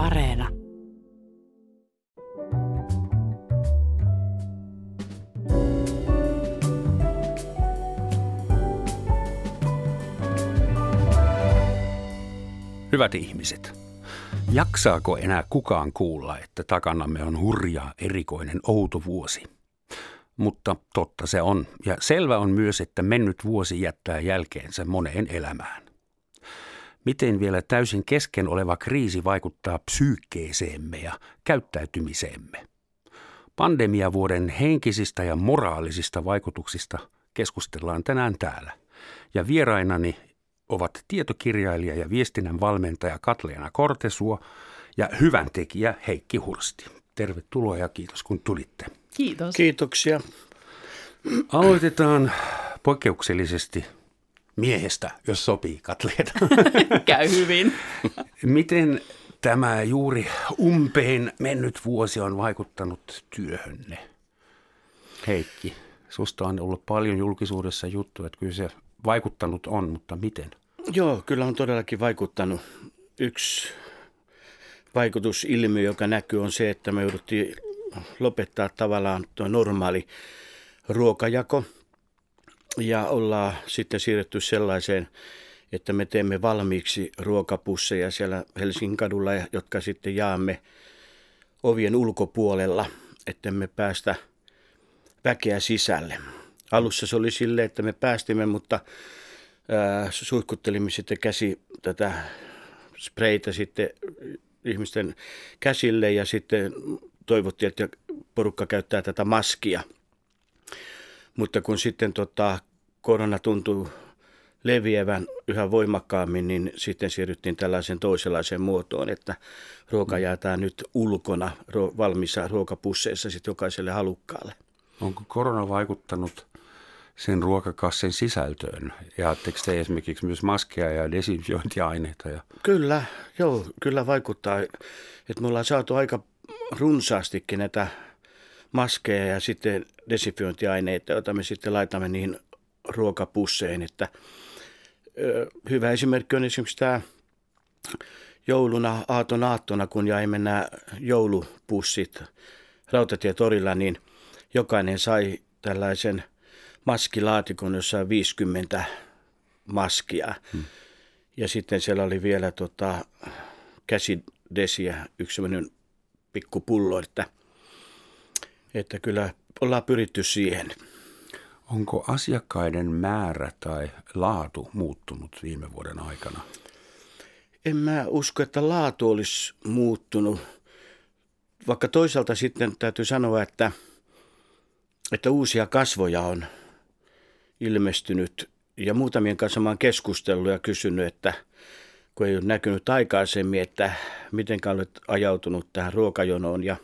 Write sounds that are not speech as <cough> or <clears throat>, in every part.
Areena. Hyvät ihmiset, jaksaako enää kukaan kuulla, että takanamme on hurja, erikoinen, outo vuosi? Mutta totta se on, ja selvä on myös, että mennyt vuosi jättää jälkeensä moneen elämään. Miten vielä täysin kesken oleva kriisi vaikuttaa psyykkeeseemme ja käyttäytymiseemme? Pandemiavuoden henkisistä ja moraalisista vaikutuksista keskustellaan tänään täällä. Ja vierainani ovat tietokirjailija ja viestinnän valmentaja Katleena Kortesua ja hyvän tekijä Heikki Hursti. Tervetuloa ja kiitos kun tulitte. Kiitos. Kiitoksia. Aloitetaan poikkeuksellisesti miehestä, jos sopii, Katleena. <laughs> Käy hyvin. Miten tämä juuri umpeen mennyt vuosi on vaikuttanut työhönne? Heikki, susta on ollut paljon julkisuudessa juttuja, että kyllä se vaikuttanut on, mutta miten? Joo, kyllä on todellakin vaikuttanut. Yksi vaikutusilmiö, joka näkyy, on se, että me jouduttiin lopettaa tavallaan tuo normaali ruokajako ja ollaan sitten siirretty sellaiseen, että me teemme valmiiksi ruokapusseja siellä Helsingin kadulla, jotka sitten jaamme ovien ulkopuolella, että me päästä väkeä sisälle. Alussa se oli silleen, että me päästimme, mutta suihkuttelimme sitten käsi tätä spreitä sitten ihmisten käsille ja sitten toivottiin, että porukka käyttää tätä maskia. Mutta kun sitten tota, korona tuntuu leviävän yhä voimakkaammin, niin sitten siirryttiin tällaiseen toisenlaiseen muotoon, että ruoka jaetaan nyt ulkona valmiissa ruokapusseissa sitten jokaiselle halukkaalle. Onko korona vaikuttanut sen ruokakassin sisältöön? Jaatteko te esimerkiksi myös maskeja ja desinfiointiaineita? Ja... Kyllä, joo, kyllä vaikuttaa. Että me ollaan saatu aika runsaastikin näitä maskeja ja sitten desinfiointiaineita, joita me sitten laitamme niihin ruokapusseihin. Että, hyvä esimerkki on esimerkiksi tämä jouluna, aaton aattona, kun jäimme nämä joulupussit rautatietorilla, niin jokainen sai tällaisen – maskilaatikon, jossa on 50 maskia. Hmm. Ja sitten siellä oli vielä tota, käsidesiä, yksi sellainen pikku pullo, että, että kyllä ollaan pyritty siihen. Onko asiakkaiden määrä tai laatu muuttunut viime vuoden aikana? En mä usko, että laatu olisi muuttunut. Vaikka toisaalta sitten täytyy sanoa, että, että uusia kasvoja on – ilmestynyt ja muutamien kanssa olen keskustellut ja kysynyt, että kun ei ole näkynyt aikaisemmin, että miten olet ajautunut tähän ruokajonoon ja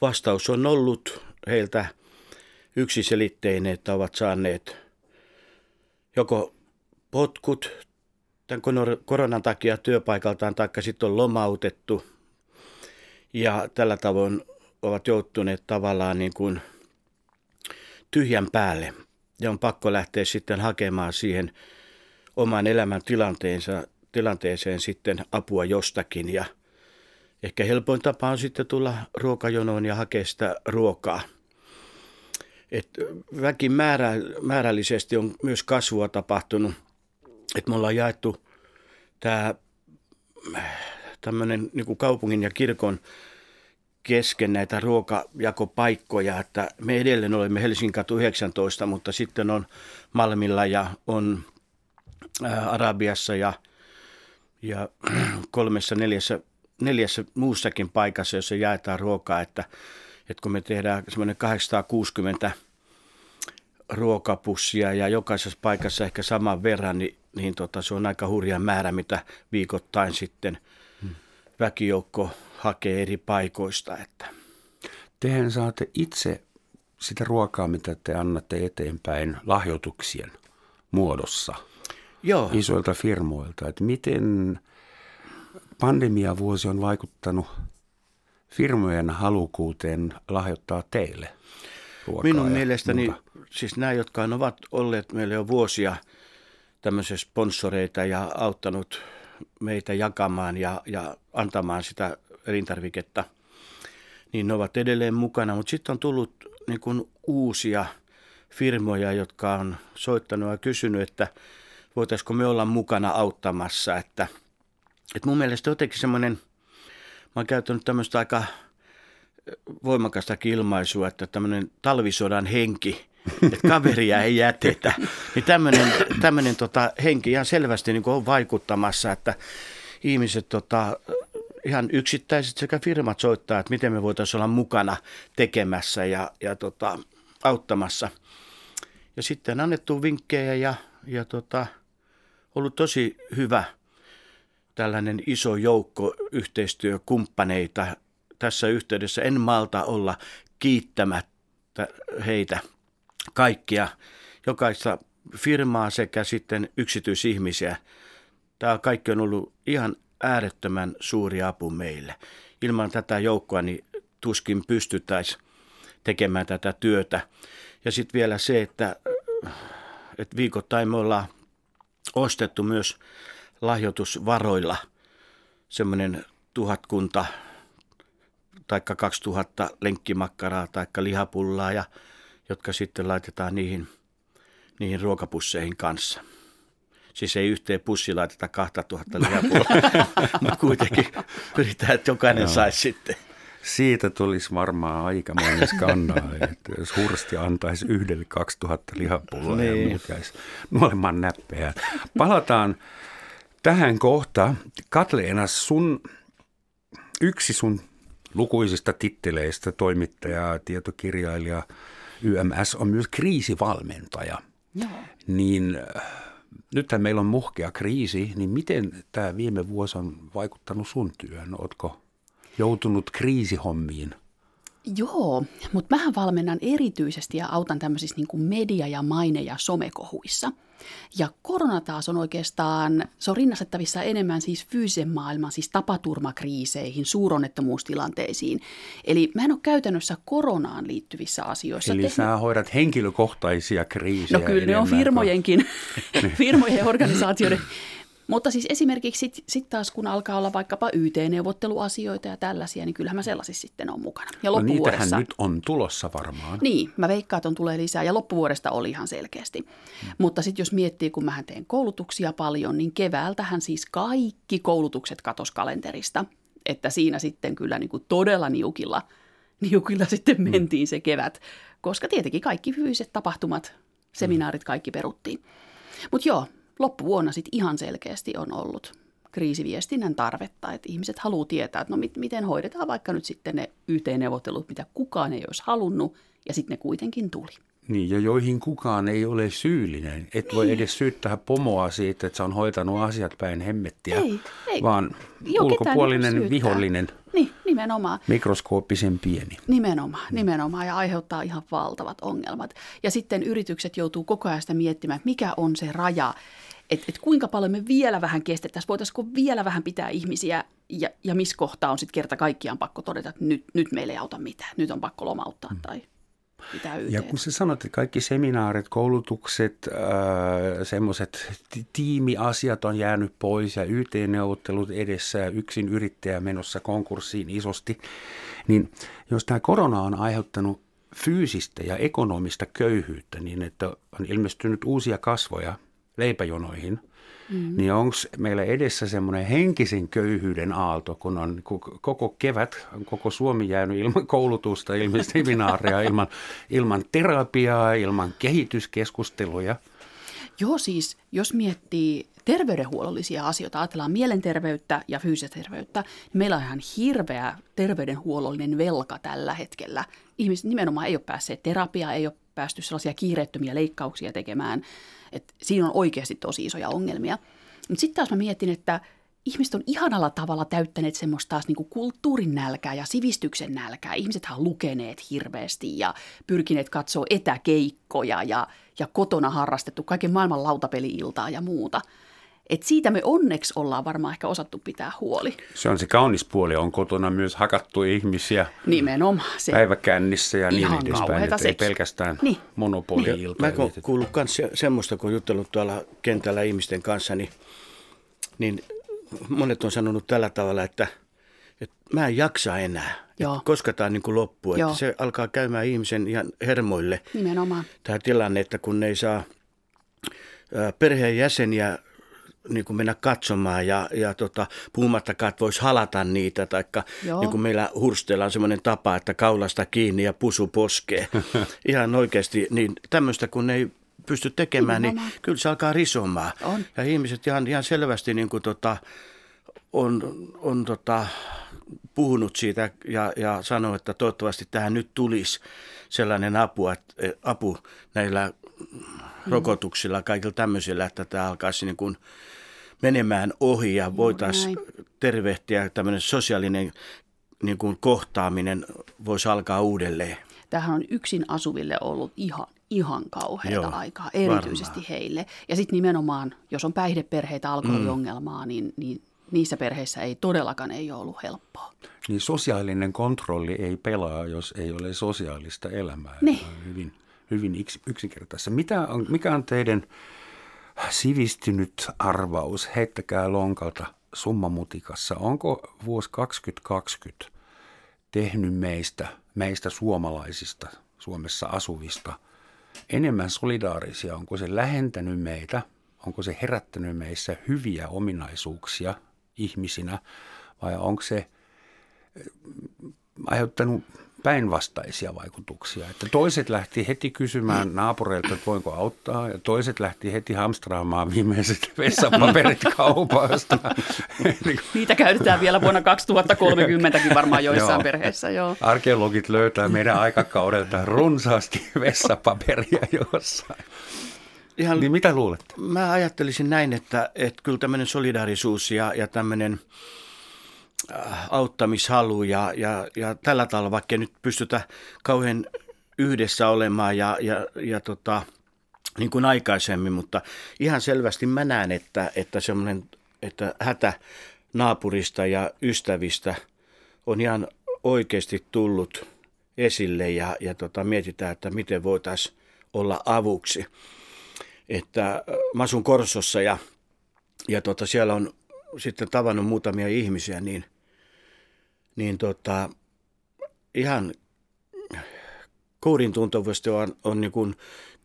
vastaus on ollut heiltä yksiselitteinen, että ovat saaneet joko potkut tämän koronan takia työpaikaltaan, taikka sitten on lomautettu. Ja tällä tavoin ovat joutuneet tavallaan niin kuin tyhjän päälle. Ja on pakko lähteä sitten hakemaan siihen oman elämän tilanteensa, tilanteeseen sitten apua jostakin. Ja ehkä helpoin tapa on sitten tulla ruokajonoon ja hakea sitä ruokaa. Et väkin määrä, määrällisesti on myös kasvua tapahtunut. Et me ollaan jaettu tämä tämmöinen niin kaupungin ja kirkon kesken näitä ruokajakopaikkoja, että me edelleen olemme Helsingin katu 19, mutta sitten on Malmilla ja on Arabiassa ja, ja <clears throat> kolmessa neljässä, neljässä muussakin paikassa, jossa jaetaan ruokaa, että, että kun me tehdään semmoinen 860 ruokapussia ja jokaisessa paikassa ehkä saman verran, niin, niin tota, se on aika hurja määrä, mitä viikoittain sitten hmm. väkijoukko hakee eri paikoista. Että. Tehän saatte itse sitä ruokaa, mitä te annatte eteenpäin lahjoituksien muodossa Joo. isoilta firmoilta. Että miten pandemiavuosi on vaikuttanut firmojen halukuuteen lahjoittaa teille ruokaa Minun mielestäni, muuta. siis nämä, jotka ovat olleet meille jo vuosia tämmöisiä sponsoreita ja auttanut meitä jakamaan ja, ja antamaan sitä elintarviketta, niin ne ovat edelleen mukana. Mutta sitten on tullut niin kuin uusia firmoja, jotka on soittanut ja kysynyt, että voitaisiko me olla mukana auttamassa. Että, että mun mielestä jotenkin semmoinen, mä oon käyttänyt tämmöistä aika voimakasta ilmaisua, että tämmöinen talvisodan henki, että kaveria ei jätetä. Niin tämmöinen, tämmöinen tota, henki ihan selvästi niin on vaikuttamassa, että ihmiset tota, ihan yksittäiset sekä firmat soittaa, että miten me voitaisiin olla mukana tekemässä ja, ja tota, auttamassa. Ja sitten annettu vinkkejä ja, ja tota, ollut tosi hyvä tällainen iso joukko yhteistyökumppaneita. Tässä yhteydessä en malta olla kiittämättä heitä kaikkia, jokaista firmaa sekä sitten yksityisihmisiä. Tämä kaikki on ollut ihan äärettömän suuri apu meille. Ilman tätä joukkoa niin tuskin pystyttäisiin tekemään tätä työtä. Ja sitten vielä se, että, että viikoittain me ollaan ostettu myös lahjoitusvaroilla semmoinen tuhatkunta tai 2000 lenkkimakkaraa tai lihapullaa, ja, jotka sitten laitetaan niihin, niihin ruokapusseihin kanssa. Siis ei yhteen pussi laiteta 2000 lihapullaa, <laughs> mutta kuitenkin pyritään, että jokainen saisi sitten. Siitä tulisi varmaan aikamoinen skandaali, <laughs> että jos Hursti antaisi yhdelle 2000 lihapullaa niin. ja muut jäisi nuolemaan näppejä. Palataan tähän kohtaan. Katleena, sun, yksi sun lukuisista titteleistä, toimittaja, tietokirjailija, YMS on myös kriisivalmentaja. Joo. Niin nythän meillä on muhkea kriisi, niin miten tämä viime vuosi on vaikuttanut sun työhön? Oletko joutunut kriisihommiin? Joo, mutta mähän valmennan erityisesti ja autan tämmöisissä niin kuin media- ja maine- ja somekohuissa. Ja korona taas on oikeastaan, se on rinnastettavissa enemmän siis fyysisen maailman, siis tapaturmakriiseihin, suuronnettomuustilanteisiin. Eli mä en ole käytännössä koronaan liittyvissä asioissa. Eli tehnyt... sä hoidat henkilökohtaisia kriisejä. No kyllä ne on firmojenkin, <laughs> firmojen ja organisaatioiden mutta siis esimerkiksi sitten sit taas, kun alkaa olla vaikkapa YT-neuvotteluasioita ja tällaisia, niin kyllähän mä sellaisissa sitten on mukana. Ja no niitähän nyt on tulossa varmaan. Niin, mä veikkaan, että on tulee lisää ja loppuvuodesta oli ihan selkeästi. Hmm. Mutta sitten jos miettii, kun mä teen koulutuksia paljon, niin keväältähän siis kaikki koulutukset katos kalenterista. Että siinä sitten kyllä niin kuin todella niukilla, niukilla <laughs> sitten hmm. mentiin se kevät, koska tietenkin kaikki fyysiset tapahtumat, seminaarit kaikki peruttiin. Mutta joo, loppuvuonna sitten ihan selkeästi on ollut kriisiviestinnän tarvetta, että ihmiset haluaa tietää, että no mit, miten hoidetaan vaikka nyt sitten ne YT-neuvottelut, mitä kukaan ei olisi halunnut, ja sitten ne kuitenkin tuli. Niin, ja joihin kukaan ei ole syyllinen. Et niin. voi edes syyttää pomoa siitä, että se on hoitanut asiat päin hemmettiä, ei, ei. vaan Joo, ulkopuolinen vihollinen. Niin, nimenomaan. Mikroskooppisen pieni. Nimenomaan, nimenomaan, ja aiheuttaa ihan valtavat ongelmat. Ja sitten yritykset joutuu koko ajan sitä miettimään, että mikä on se raja, että et kuinka paljon me vielä vähän kestettäisiin, voitaisiko vielä vähän pitää ihmisiä? Ja, ja missä kohtaa on sitten kerta kaikkiaan pakko todeta, että nyt, nyt meillä ei auta mitään, nyt on pakko lomauttaa mm. tai pitää Ja kun sä sanot, että kaikki seminaarit, koulutukset, äh, semmoiset tiimiasiat on jäänyt pois ja YT-neuvottelut edessä ja yksin yrittäjä menossa konkurssiin isosti, niin jos tämä korona on aiheuttanut fyysistä ja ekonomista köyhyyttä niin, että on ilmestynyt uusia kasvoja – leipäjonoihin, mm. niin onko meillä edessä semmoinen henkisen köyhyyden aalto, kun on koko kevät, koko Suomi jäänyt ilman koulutusta, ilman <laughs> seminaaria, ilman, ilman terapiaa, ilman kehityskeskusteluja? Joo, siis jos miettii terveydenhuollollisia asioita, ajatellaan mielenterveyttä ja fyysistä terveyttä, niin meillä on ihan hirveä terveydenhuollollinen velka tällä hetkellä. Ihmiset nimenomaan ei ole päässeet terapiaan, ei ole päästy sellaisia kiireettömiä leikkauksia tekemään – että siinä on oikeasti tosi isoja ongelmia. Mutta sitten taas mä mietin, että ihmiset on ihanalla tavalla täyttäneet semmoista taas niin kulttuurin nälkää ja sivistyksen nälkää. Ihmiset on lukeneet hirveästi ja pyrkineet katsoa etäkeikkoja ja, ja kotona harrastettu kaiken maailman lautapeli-iltaa ja muuta – et siitä me onneksi ollaan varmaan ehkä osattu pitää huoli. Se on se kaunis puoli, on kotona myös hakattu ihmisiä Nimenomaan, se päiväkännissä ja niin edespäin, että ei pelkästään niin. monopoli-ilta. Mä oon kuullut myös semmoista, kun juttelut tuolla kentällä ihmisten kanssa, niin, niin monet on sanonut tällä tavalla, että, että mä en jaksa enää. Joo. Että koska tämä niin loppuu. Että se alkaa käymään ihmisen ihan hermoille Nimenomaan. tämä tilanne, että kun ne ei saa perheenjäseniä niin kuin mennä katsomaan ja, ja tota, puhumattakaan, että voisi halata niitä, taikka Joo. niin kuin meillä hursteella on semmoinen tapa, että kaulasta kiinni ja pusu poskee. <laughs> Ihan oikeasti, niin tämmöistä kun ne ei pysty tekemään, niin Nimenomaan. kyllä se alkaa risomaan. On. Ja ihmiset ihan, ihan selvästi niin kuin tota, on, on tota, puhunut siitä ja, ja sanoo, että toivottavasti tähän nyt tulisi sellainen apu, että, apu näillä rokotuksilla, kaikilla tämmöisillä, että tämä alkaisi niin kuin menemään ohi ja voitaisiin tervehtiä tämmöinen sosiaalinen niin kuin kohtaaminen voisi alkaa uudelleen. Tämähän on yksin asuville ollut ihan, ihan kauheata Joo, aikaa, erityisesti varmaan. heille. Ja sitten nimenomaan, jos on päihdeperheitä, alkoholiongelmaa, mm. niin, niin niissä perheissä ei todellakaan ei ole ollut helppoa. Niin sosiaalinen kontrolli ei pelaa, jos ei ole sosiaalista elämää. Niin. Hyvin, hyvin yks- yksinkertaista. Mitä on, mikä on teidän sivistynyt arvaus? Heittäkää lonkalta summamutikassa. Onko vuosi 2020 tehnyt meistä, meistä suomalaisista, Suomessa asuvista, enemmän solidaarisia? Onko se lähentänyt meitä? Onko se herättänyt meissä hyviä ominaisuuksia ihmisinä? Vai onko se aiheuttanut päinvastaisia vaikutuksia. Että toiset lähti heti kysymään naapureilta, että voinko auttaa, ja toiset lähti heti hamstraamaan viimeiset <laughs> vessapaperit kaupasta. <laughs> Niitä käytetään vielä vuonna 2030kin varmaan joissain Joo. perheissä, joo. Arkeologit löytää meidän aikakaudelta runsaasti <laughs> vessapaperia jossain. Ihan Niin mitä luulette? Mä ajattelisin näin, että, että kyllä tämmöinen solidaarisuus ja, ja tämmöinen auttamishalu ja, ja, ja tällä tavalla, vaikka ei nyt pystytä kauhean yhdessä olemaan ja, ja, ja tota, niin kuin aikaisemmin, mutta ihan selvästi mä näen, että, että semmoinen, että hätä naapurista ja ystävistä on ihan oikeasti tullut esille ja, ja tota, mietitään, että miten voitaisiin olla avuksi. Että äh, mä asun Korsossa ja, ja tota, siellä on sitten tavannut muutamia ihmisiä, niin, niin tota, ihan kourin tuntuvasti on, on niin kuin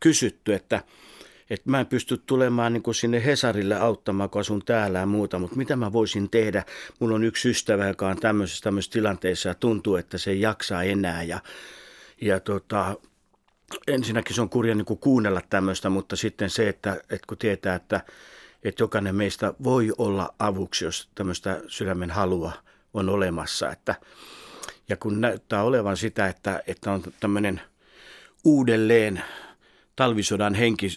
kysytty, että, että mä en pysty tulemaan niin kuin sinne Hesarille auttamaan, kun asun täällä ja muuta, mutta mitä mä voisin tehdä? Mulla on yksi ystävä, joka on tämmöisessä, tämmöisessä tilanteessa ja tuntuu, että se ei jaksa enää ja, ja tota, ensinnäkin se on kurja niin kuin kuunnella tämmöistä, mutta sitten se, että, että kun tietää, että, että jokainen meistä voi olla avuksi, jos tämmöistä sydämen halua on olemassa. Että, ja kun näyttää olevan sitä, että, että on tämmöinen uudelleen talvisodan henki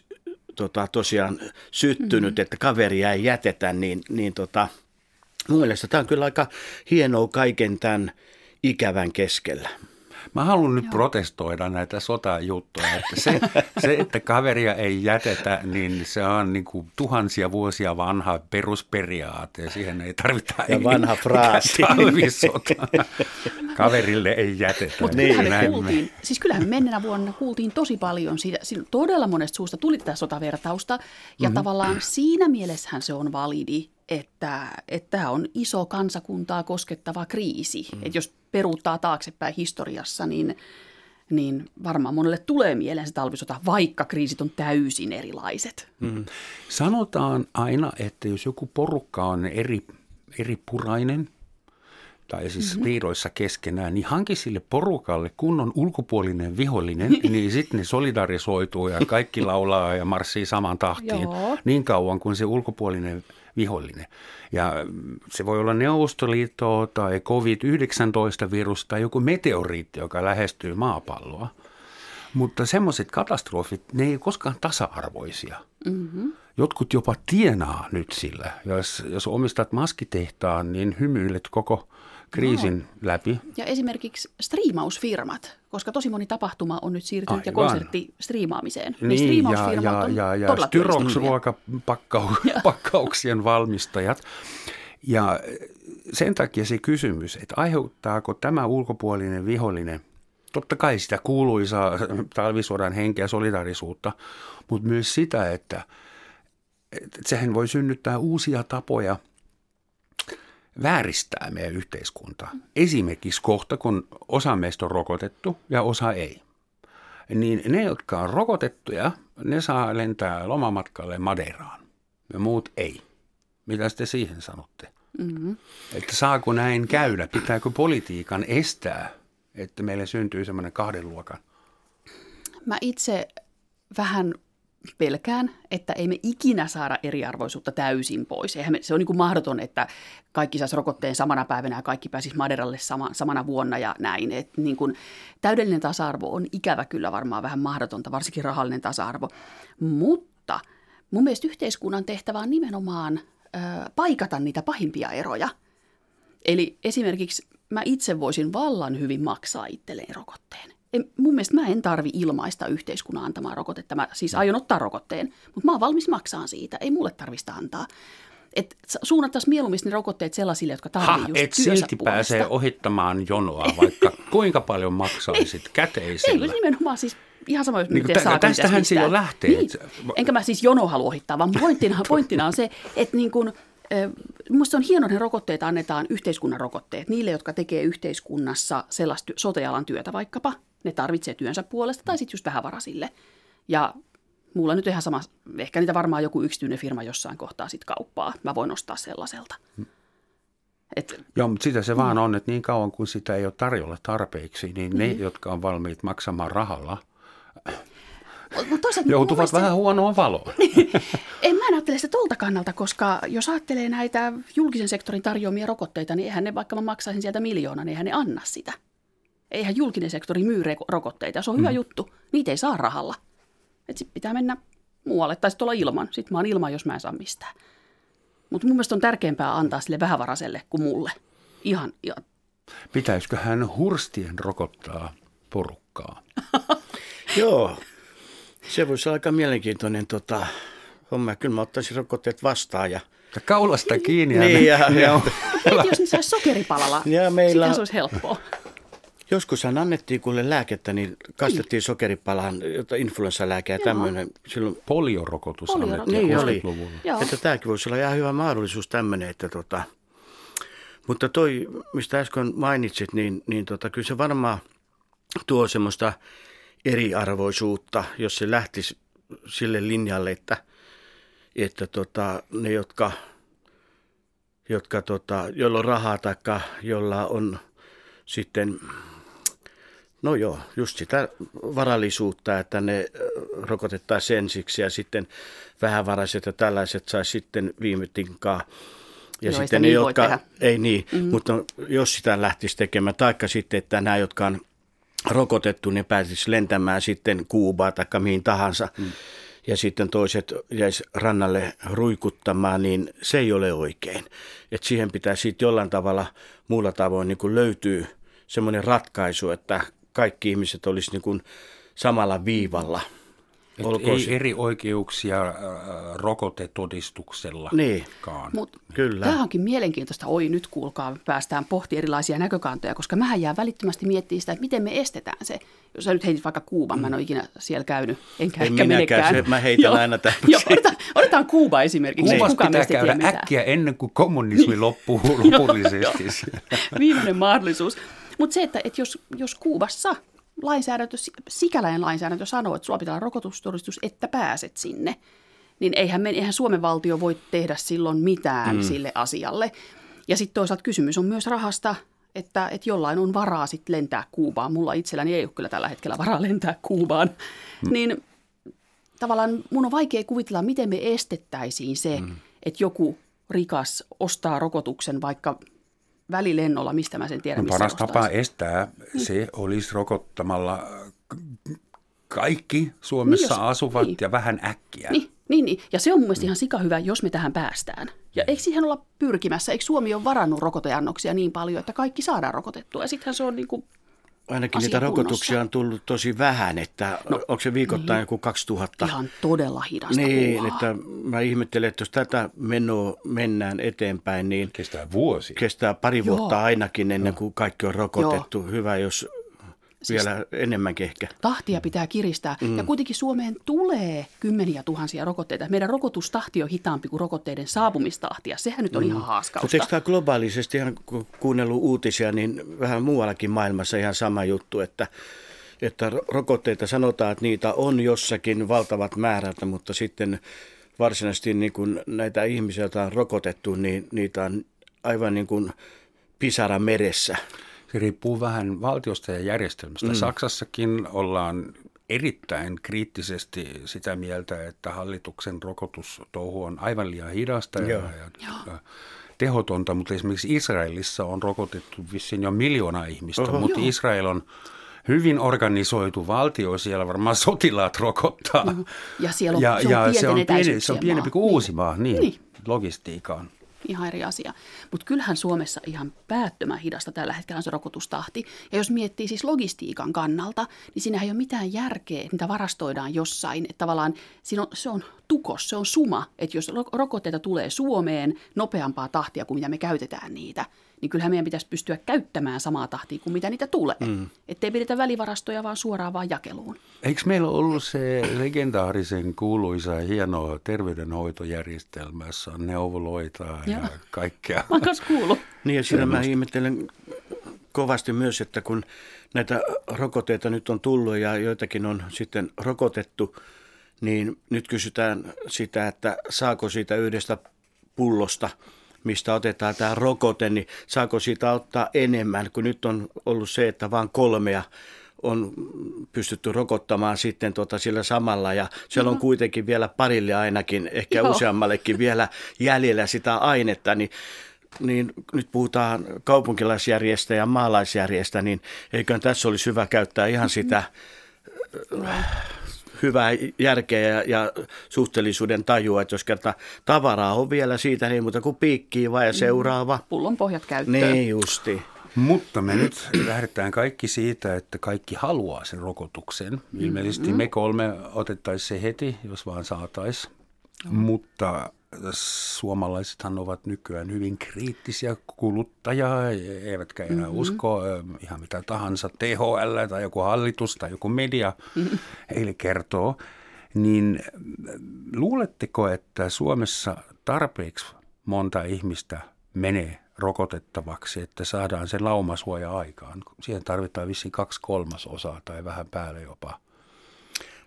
tota, tosiaan syttynyt, mm-hmm. että kaveria ei jätetä, niin, niin tota, mun mielestä tämä on kyllä aika hienoa kaiken tämän ikävän keskellä. Mä haluan nyt protestoida näitä sotajuttuja, että se, se, että kaveria ei jätetä, niin se on niin kuin tuhansia vuosia vanha perusperiaate ja siihen ei tarvita Ja vanha fraasi. talvisota. Kaverille ei jätetä. Mutta Niin, kyllähän me näin kuultiin, siis kyllähän me menneenä vuonna kuultiin tosi paljon siitä, todella monesta suusta tuli tätä sotavertausta, ja mm-hmm. tavallaan siinä mielessähän se on validi, että, että tämä on iso kansakuntaa koskettava kriisi. Mm. Että jos peruuttaa taaksepäin historiassa, niin, niin varmaan monelle tulee mieleen se talvisota, vaikka kriisit on täysin erilaiset. Mm. Sanotaan aina, että jos joku porukka on eri, eri purainen tai siis mm-hmm. riidoissa keskenään, niin hanki sille porukalle kunnon ulkopuolinen vihollinen, <laughs> niin sitten ne solidarisoituu ja kaikki laulaa ja marssii saman tahtiin Joo. niin kauan kuin se ulkopuolinen vihollinen. Ja se voi olla Neuvostoliitto tai COVID-19-virus tai joku meteoriitti, joka lähestyy maapalloa. Mutta semmoiset katastrofit, ne ei ole koskaan tasa-arvoisia. Mm-hmm. Jotkut jopa tienaa nyt sillä. Jos, jos omistat maskitehtaan, niin hymyilet koko kriisin no. läpi. Ja esimerkiksi striimausfirmat, koska tosi moni tapahtuma on nyt siirtynyt ja Aivan. konsertti striimaamiseen. Niin, ja, striimausfirmat ja, on ja, ja todella työllistyneet. Styrox-ruokapakkauksien <laughs> valmistajat. Ja sen takia se kysymys, että aiheuttaako tämä ulkopuolinen vihollinen, totta kai sitä kuuluisaa talvisodan henkeä ja solidarisuutta, mutta myös sitä, että, että sehän voi synnyttää uusia tapoja vääristää meidän yhteiskuntaa. Esimerkiksi kohta, kun osa meistä on rokotettu ja osa ei. Niin ne, jotka on rokotettuja, ne saa lentää lomamatkalle Madeiraan ja muut ei. Mitä te siihen sanotte? Mm-hmm. Että saako näin käydä? Pitääkö politiikan estää, että meille syntyy semmoinen kahden luokan? Mä itse vähän pelkään, että ei me ikinä saada eriarvoisuutta täysin pois. Eihän me, se on niin kuin mahdoton, että kaikki saisi rokotteen samana päivänä ja kaikki pääsisi Maderalle sama, samana vuonna ja näin. Et niin kuin, täydellinen tasa-arvo on ikävä kyllä varmaan vähän mahdotonta, varsinkin rahallinen tasa-arvo. Mutta mun mielestä yhteiskunnan tehtävä on nimenomaan ö, paikata niitä pahimpia eroja. Eli esimerkiksi mä itse voisin vallan hyvin maksaa itselleen rokotteen en, mun mielestä mä en tarvi ilmaista yhteiskunnan antamaa rokotetta. Mä siis aion ottaa rokotteen, mutta mä oon valmis maksaa siitä. Ei mulle tarvista antaa. Et suunnattaisiin mieluummin ne rokotteet sellaisille, jotka tarvitsevat just et silti puolesta. pääsee ohittamaan jonoa, vaikka <laughs> kuinka paljon maksaisit käteisellä. Ei, nimenomaan siis ihan sama, jos niin, miten saa Tästähän silloin lähtee. Niin. Enkä mä siis jono halua ohittaa, vaan pointtina, <laughs> pointtina on se, että niin kun, Minusta on hienoa, että rokotteet annetaan yhteiskunnan rokotteet niille, jotka tekee yhteiskunnassa sellaista sotealan työtä vaikkapa. Ne tarvitsee työnsä puolesta tai sitten just vähävarasille. Ja mulla nyt ihan sama, ehkä niitä varmaan joku yksityinen firma jossain kohtaa sitten kauppaa. Mä voin ostaa sellaiselta. Et, Joo, mutta sitä se mm. vaan on, että niin kauan kuin sitä ei ole tarjolla tarpeeksi, niin mm. ne, jotka on valmiit maksamaan rahalla, joutuvat mielestä... vähän huonoon valoon. <laughs> en mä ajattele sitä tuolta kannalta, koska jos ajattelee näitä julkisen sektorin tarjoamia rokotteita, niin eihän ne, vaikka mä maksaisin sieltä miljoona, niin eihän ne anna sitä. Eihän julkinen sektori myy rokotteita, se on hyvä mm. juttu. Niitä ei saa rahalla. Et sit pitää mennä muualle, tai sitten olla ilman. Sitten mä oon ilman, jos mä en saa mistään. Mutta mun mielestä on tärkeämpää antaa sille vähävaraselle kuin mulle. Ihan, ihan. Pitäisikö hän hurstien rokottaa porukkaa? <laughs> Joo, se voisi olla aika mielenkiintoinen tota, homma. Kyllä mä ottaisin rokotteet vastaan. Ja... ja kaulasta kiinni. Niin, ja, <laughs> ja, ja. Heti jos ne saisi sokeripalalla, ja meillä... se olisi helppoa. Joskushan annettiin kuule lääkettä, niin kastettiin niin. sokeripalaan, influenssalääke ja tämmöinen. Silloin... Poliorokotus annettiin niin 60-luvulla. Että tämäkin voisi olla ihan hyvä mahdollisuus tämmöinen, että tota, mutta toi, mistä äsken mainitsit, niin, niin tota, kyllä se varmaan tuo semmoista eriarvoisuutta, jos se lähtisi sille linjalle, että, että tota, ne, jotka, jotka tota, joilla on rahaa tai jolla on sitten, no joo, just sitä varallisuutta, että ne rokotettaisiin ensiksi ja sitten vähävaraiset ja tällaiset saisi sitten viime tinkaa. Ja no, sitten ne, niin jotka, tehdä. ei niin, mm-hmm. mutta jos sitä lähtisi tekemään, taikka sitten, että nämä, jotka on rokotettu, ne pääsisi lentämään sitten Kuubaa tai mihin tahansa. Mm. Ja sitten toiset jäisi rannalle ruikuttamaan, niin se ei ole oikein. Et siihen pitää sitten jollain tavalla muulla tavoin niin löytyy semmoinen ratkaisu, että kaikki ihmiset olisi niin kuin samalla viivalla – et ei eri oikeuksia äh, rokotetodistuksella. Niin, Mut kyllä. Tämä onkin mielenkiintoista. Oi, nyt kuulkaa, päästään pohti erilaisia näkökantoja, koska mähän jää välittömästi miettimään sitä, että miten me estetään se. Jos sä nyt heitit vaikka Kuuban, mä en ole ikinä siellä käynyt, enkä en ehkä menekään. Se, mä heitän Joo. aina tämmöisiä. Joo, otetaan, otetaan Kuuba esimerkiksi. Kuubassa pitää käydä äkkiä ennen kuin kommunismi loppuu <laughs> lopullisesti. Viimeinen mahdollisuus. Mutta se, että, että jos, jos Kuubassa lainsäädäntö, sikäläinen lainsäädäntö sanoo, että sulla pitää olla rokotustodistus, että pääset sinne, niin eihän, me, eihän Suomen valtio voi tehdä silloin mitään mm. sille asialle. Ja sitten toisaalta kysymys on myös rahasta, että, että jollain on varaa sitten lentää Kuubaan. Mulla itselläni ei ole kyllä tällä hetkellä varaa lentää Kuubaan. Mm. Niin tavallaan mun on vaikea kuvitella, miten me estettäisiin se, mm. että joku rikas ostaa rokotuksen vaikka välilennolla, mistä mä sen tiedän, no, Paras ostaisin. tapa estää mm. se olisi rokottamalla kaikki Suomessa niin, jos, asuvat niin. ja vähän äkkiä. Niin, niin, niin. ja se on mun mielestä ihan sika hyvä, jos me tähän päästään. Ja eikö siihen olla pyrkimässä? Eikö Suomi ole varannut rokoteannoksia niin paljon, että kaikki saadaan rokotettua? Ja sittenhän se on niin kuin Ainakin niitä rokotuksia on tullut tosi vähän, että no, onko se viikoittain niin. joku 2000? Ihan todella hidasta Niin, puhaa. että mä ihmettelen, että jos tätä menoa mennään eteenpäin, niin... Kestää vuosi. Kestää pari Joo. vuotta ainakin ennen kuin kaikki on rokotettu. Joo. Hyvä, jos Siis Vielä enemmänkin ehkä. Tahtia pitää kiristää. Mm. Ja kuitenkin Suomeen tulee kymmeniä tuhansia rokotteita. Meidän rokotustahti on hitaampi kuin rokotteiden saapumistahti, ja sehän nyt on mm. ihan haaskausta. Mutta eikö tämä globaalisesti, ihan kuunnellut uutisia, niin vähän muuallakin maailmassa ihan sama juttu, että että rokotteita sanotaan, että niitä on jossakin valtavat määrät, mutta sitten varsinaisesti niin kuin näitä ihmisiä, joita on rokotettu, niin niitä on aivan niin kuin pisara meressä. Se riippuu vähän valtiosta ja järjestelmästä. Mm. Saksassakin ollaan erittäin kriittisesti sitä mieltä, että hallituksen rokotustouhu on aivan liian hidasta ja, ja, ja tehotonta, mutta esimerkiksi Israelissa on rokotettu vissiin jo miljoona ihmistä, Oho. mutta Joo. Israel on hyvin organisoitu valtio, siellä varmaan sotilaat rokottaa. Ja siellä on, ja, se on, ja se on, pieni, se on pienempi kuin niin. Uusimaa, niin, niin. logistiikkaan ihan eri asia. Mutta kyllähän Suomessa ihan päättömän hidasta tällä hetkellä on se rokotustahti. Ja jos miettii siis logistiikan kannalta, niin siinä ei ole mitään järkeä, että niitä varastoidaan jossain. Että tavallaan siinä on, se on tukos, se on suma, että jos rokotteita tulee Suomeen nopeampaa tahtia kuin mitä me käytetään niitä, niin kyllähän meidän pitäisi pystyä käyttämään samaa tahtia kuin mitä niitä tulee. Mm. Että ei pidetä välivarastoja vaan suoraan vaan jakeluun. Eikö meillä ollut se legendaarisen kuuluisa hieno terveydenhoitojärjestelmä, jossa on neuvoloita ja, ja kaikkea? Mä oon kuullut. Niin ja siinä mä ihmettelen kovasti myös, että kun näitä rokotteita nyt on tullut ja joitakin on sitten rokotettu, niin nyt kysytään sitä, että saako siitä yhdestä pullosta – mistä otetaan tämä rokote, niin saako siitä ottaa enemmän, kun nyt on ollut se, että vain kolmea on pystytty rokottamaan sitten tuota sillä samalla. Ja siellä on kuitenkin vielä parille ainakin, ehkä Joo. useammallekin vielä jäljellä sitä ainetta, niin niin nyt puhutaan kaupunkilaisjärjestä ja maalaisjärjestä, niin eiköhän tässä olisi hyvä käyttää ihan sitä hyvää järkeä ja, ja suhteellisuuden tajua, että jos kerta tavaraa on vielä siitä niin mutta kuin piikkii vai ja mm. seuraava. Pullon pohjat käyttöön. Niin justi. Mutta me nyt lähdetään kaikki siitä, että kaikki haluaa sen rokotuksen. Ilmeisesti mm-hmm. me kolme otettaisiin se heti, jos vaan saataisiin. Mm. Mutta suomalaisethan ovat nykyään hyvin kriittisiä kuluttajia, eivätkä enää mm-hmm. usko ihan mitä tahansa THL tai joku hallitus tai joku media mm-hmm. heille kertoo. Niin luuletteko, että Suomessa tarpeeksi monta ihmistä menee rokotettavaksi, että saadaan se laumasuoja aikaan? Siihen tarvitaan vissiin kaksi kolmasosaa tai vähän päälle jopa.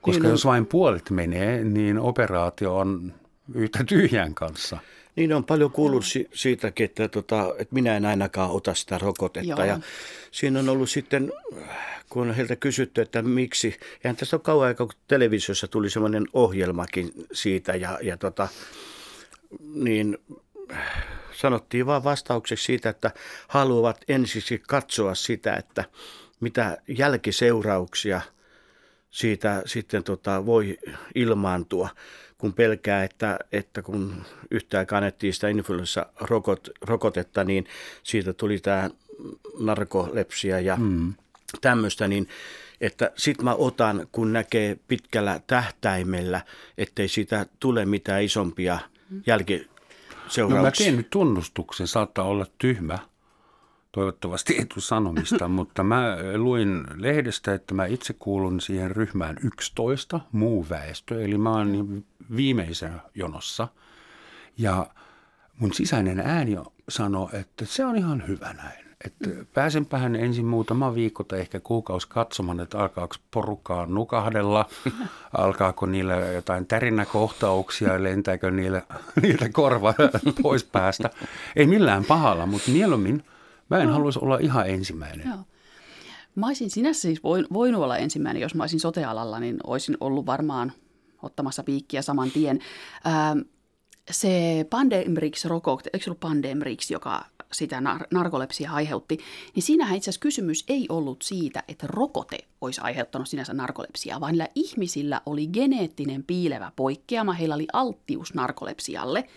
Koska niin, jos vain puolet menee, niin operaatio on yhtä tyhjän kanssa. Niin on paljon kuullut si- siitäkin, että, tota, että minä en ainakaan ota sitä rokotetta. Joo. Ja siinä on ollut sitten, kun on heiltä kysytty, että miksi. Eihän tästä ole kauan aikaa, kun televisiossa tuli semmoinen ohjelmakin siitä. Ja, ja tota, niin sanottiin vaan vastaukseksi siitä, että haluavat ensiksi katsoa sitä, että mitä jälkiseurauksia siitä sitten tota, voi ilmaantua kun pelkää, että, että kun yhtään kannettiin sitä influenssa-rokotetta, niin siitä tuli tämä narkolepsia ja mm. tämmöistä, niin että sit mä otan, kun näkee pitkällä tähtäimellä, ettei siitä tule mitään isompia jälkiseurauksia. No mä teen nyt tunnustuksen, saattaa olla tyhmä, toivottavasti ei tule sanomista, <laughs> mutta mä luin lehdestä, että mä itse kuulun siihen ryhmään 11, muu väestö, eli mä oon viimeisen jonossa. Ja mun sisäinen ääni sanoi, että se on ihan hyvä näin. Että pääsenpähän ensin muutama viikko tai ehkä kuukausi katsomaan, että alkaako porukkaa nukahdella, <laughs> alkaako niillä jotain tärinäkohtauksia, lentääkö niillä, <laughs> niiltä korva pois päästä. Ei millään pahalla, mutta mieluummin mä en no. haluaisi olla ihan ensimmäinen. Joo. Mä olisin sinänsä siis voinut olla ensimmäinen, jos mä olisin sotealalla, niin olisin ollut varmaan – ottamassa piikkiä saman tien. Ähm, se Pandemrix-rokote, eikö se ollut Pandemrix, joka sitä nar- narkolepsia aiheutti, niin siinähän itse asiassa kysymys ei ollut siitä, että rokote olisi aiheuttanut sinänsä narkolepsiaa, vaan niillä ihmisillä oli geneettinen piilevä poikkeama, heillä oli alttius narkolepsialle,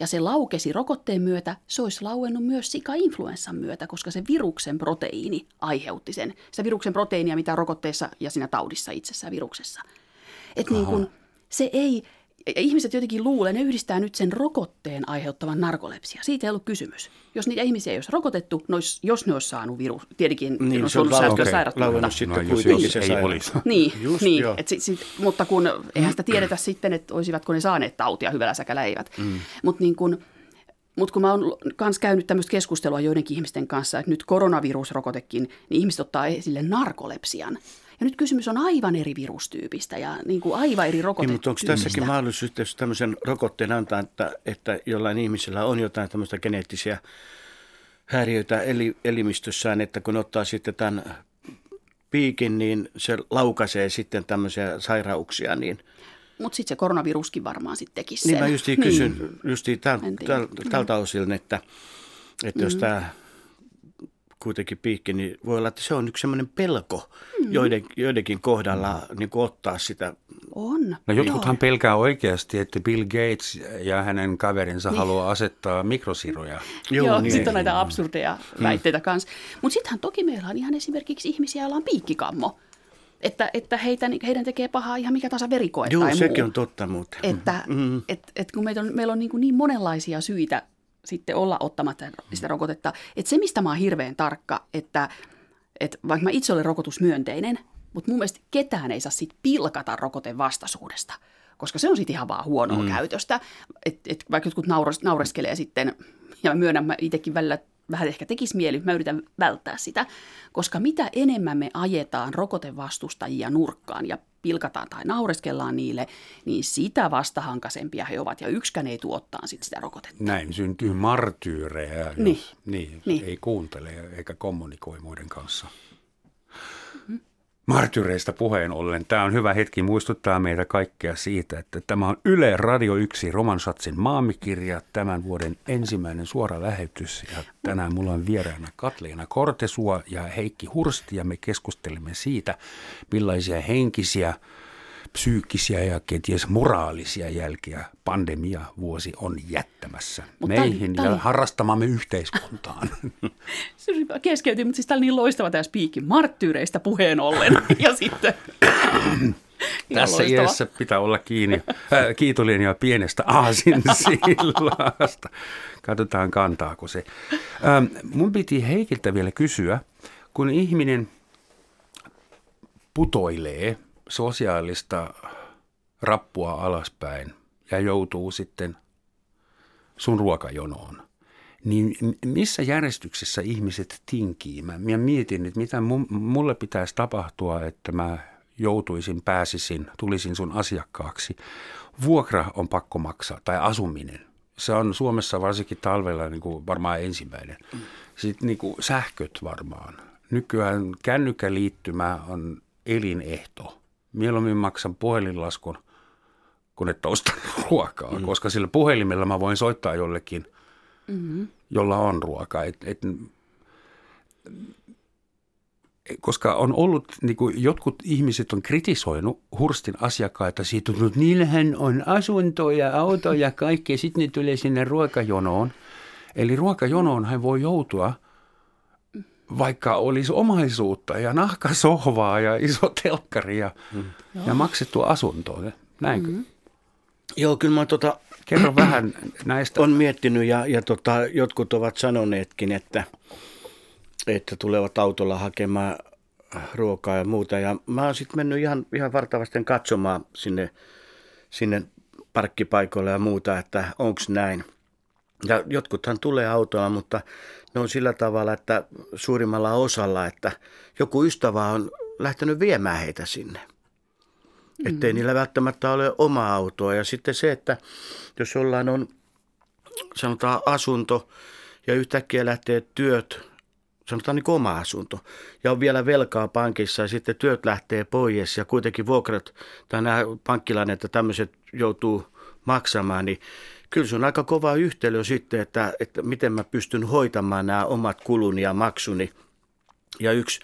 ja se laukesi rokotteen myötä, se olisi lauennut myös sika-influenssan myötä, koska se viruksen proteiini aiheutti sen. Se viruksen proteiinia, mitä rokotteessa ja siinä taudissa itsessään viruksessa. Että niin kun, se ei, ja ihmiset jotenkin luulee, ne yhdistää nyt sen rokotteen aiheuttavan narkolepsia. Siitä ei ollut kysymys. Jos niitä ihmisiä ei olisi rokotettu, ne olisi, jos ne olisi saanut virus, tietenkin Niin, ne se olisi on ollut lau- sairautta. mutta- sitten No, jos kuitenkin jos se ei olisi. Niin, Just, niin et sit, sit, mutta kun eihän sitä tiedetä sitten, että olisivatko ne saaneet tautia hyvällä säkällä eivät. Mm. Mutta niin kun, mut kun mä oon kans käynyt tämmöistä keskustelua joidenkin ihmisten kanssa, että nyt koronavirusrokotekin, niin ihmiset ottaa esille narkolepsian. Ja nyt kysymys on aivan eri virustyypistä ja niin kuin aivan eri Niin, rokotetyypistä. mutta onko tässäkin mahdollisuus jos tämmöisen rokotteen antaa, että, että jollain ihmisellä on jotain tämmöistä geneettisiä häiriöitä eli, elimistössään, että kun ottaa sitten tämän piikin, niin se laukaisee sitten tämmöisiä sairauksia, niin, Mutta sitten se koronaviruskin varmaan sitten tekisi niin sen. mä justiin kysyn justiin täl, En tiedä. täl, tältä osin, että, että mm. jos tämä kuitenkin piikki, niin voi olla, että se on yksi semmoinen pelko mm. joiden, joidenkin kohdalla niin kuin ottaa sitä On. No jotkuthan pelkää oikeasti, että Bill Gates ja hänen kaverinsa niin. haluaa asettaa mikrosiruja. Joo, Joo niin. sitten on näitä absurdeja väitteitä kanssa. Mutta sittenhän toki meillä on ihan esimerkiksi ihmisiä, joilla on piikkikammo. Että, että heitä, heidän tekee pahaa ihan mikä tahansa verikoe Joo, tai sekin muu. on totta muuten. Että mm. et, et kun meillä on, meillä on niin, kuin niin monenlaisia syitä sitten olla ottamatta sitä rokotetta. Että se, mistä mä oon hirveän tarkka, että, että vaikka mä itse olen rokotusmyönteinen, mutta mun mielestä ketään ei saa sit pilkata rokotevastaisuudesta, koska se on sitten ihan vaan huonoa mm. käytöstä. Et, et vaikka jotkut nauras, naureskelee sitten, ja mä myönnän, mä itsekin välillä vähän ehkä tekisi mieli, mä yritän välttää sitä, koska mitä enemmän me ajetaan rokotevastustajia nurkkaan ja pilkataan tai naureskellaan niille, niin sitä vastahankaisempia he ovat ja yksikään ei tuottaa sit sitä rokotetta. Näin syntyy martyyrejä, jos Niin. niin, Niin. ei kuuntele eikä kommunikoi muiden kanssa. Martyreista puheen ollen, tämä on hyvä hetki muistuttaa meitä kaikkea siitä, että tämä on Yle Radio 1 Romansatsin maamikirja, tämän vuoden ensimmäinen suora lähetys. Ja tänään mulla on vieraana Katleena Kortesua ja Heikki Hursti ja me keskustelemme siitä, millaisia henkisiä, psyykkisiä ja kenties moraalisia jälkiä pandemia vuosi on jättämässä Mut meihin tää ja harrastamamme yhteiskuntaan. <laughs> Se keskeytin, mutta siis tämä oli niin loistava tämä spiikki marttyyreistä puheen ollen. ja sitten... <clears throat> Tässä iässä pitää olla kiinni, äh, kiitollinen ja pienestä aasinsillasta. <laughs> Katsotaan kantaako se. Ähm, mun piti Heikiltä vielä kysyä, kun ihminen putoilee sosiaalista rappua alaspäin ja joutuu sitten sun ruokajonoon, niin missä järjestyksessä ihmiset tinkii? Mä, mietin, että mitä mu- mulle pitäisi tapahtua, että mä joutuisin, pääsisin, tulisin sun asiakkaaksi. Vuokra on pakko maksaa, tai asuminen. Se on Suomessa varsinkin talvella niin kuin varmaan ensimmäinen. Sitten niin kuin sähköt varmaan. Nykyään kännykkäliittymä on elinehto. Mieluummin maksan puhelinlaskun, kun että ostan <laughs> ruokaa, mm. koska sillä puhelimella mä voin soittaa jollekin, mm-hmm. jolla on ruokaa. Et, et, koska on ollut, niin kuin jotkut ihmiset on kritisoinut Hurstin asiakkaita siitä, että niillähän on asunto ja auto ja kaikki, ja sitten ne tulee sinne ruokajonoon. Eli ruokajonoon hän voi joutua, vaikka olisi omaisuutta ja nahkasohvaa ja iso telkkari ja, mm. ja maksettu asunto. Näinkö? Mm. Joo, kyllä mä tota, Kerro vähän näistä. on miettinyt ja, ja tota, jotkut ovat sanoneetkin, että, että tulevat autolla hakemaan ruokaa ja muuta. Ja mä oon sitten mennyt ihan, ihan vartavasten katsomaan sinne, sinne parkkipaikoille ja muuta, että onko näin. Ja jotkuthan tulee autolla, mutta ne on sillä tavalla, että suurimmalla osalla, että joku ystävä on lähtenyt viemään heitä sinne. Ettei niillä välttämättä ole oma autoa. Ja sitten se, että jos jollain on sanotaan asunto ja yhtäkkiä lähtee työt, sanotaan niin oma asunto, ja on vielä velkaa pankissa ja sitten työt lähtee pois ja kuitenkin vuokrat tai nämä pankkilainet ja tämmöiset joutuu maksamaan, niin kyllä se on aika kova yhtälö sitten, että, että miten mä pystyn hoitamaan nämä omat kuluni ja maksuni. Ja yksi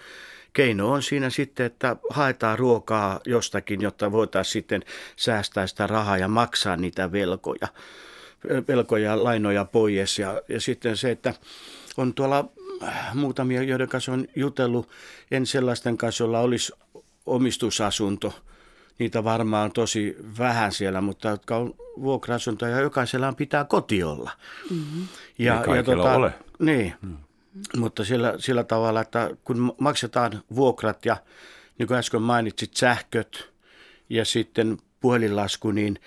keino on siinä sitten, että haetaan ruokaa jostakin, jotta voitaisiin sitten säästää sitä rahaa ja maksaa niitä velkoja, velkoja ja lainoja pois. Ja, ja sitten se, että on tuolla muutamia, joiden kanssa on jutellut, en sellaisten kanssa, joilla olisi omistusasunto, niitä varmaan on tosi vähän siellä, mutta jotka on vuokra-asuntoja, jokaisella on pitää koti olla. Mm-hmm. Ja, Ei ja tota, ole. Niin, mm. mutta sillä, sillä tavalla, että kun maksetaan vuokrat ja niin kuin äsken mainitsit, sähköt ja sitten puhelinlasku, niin,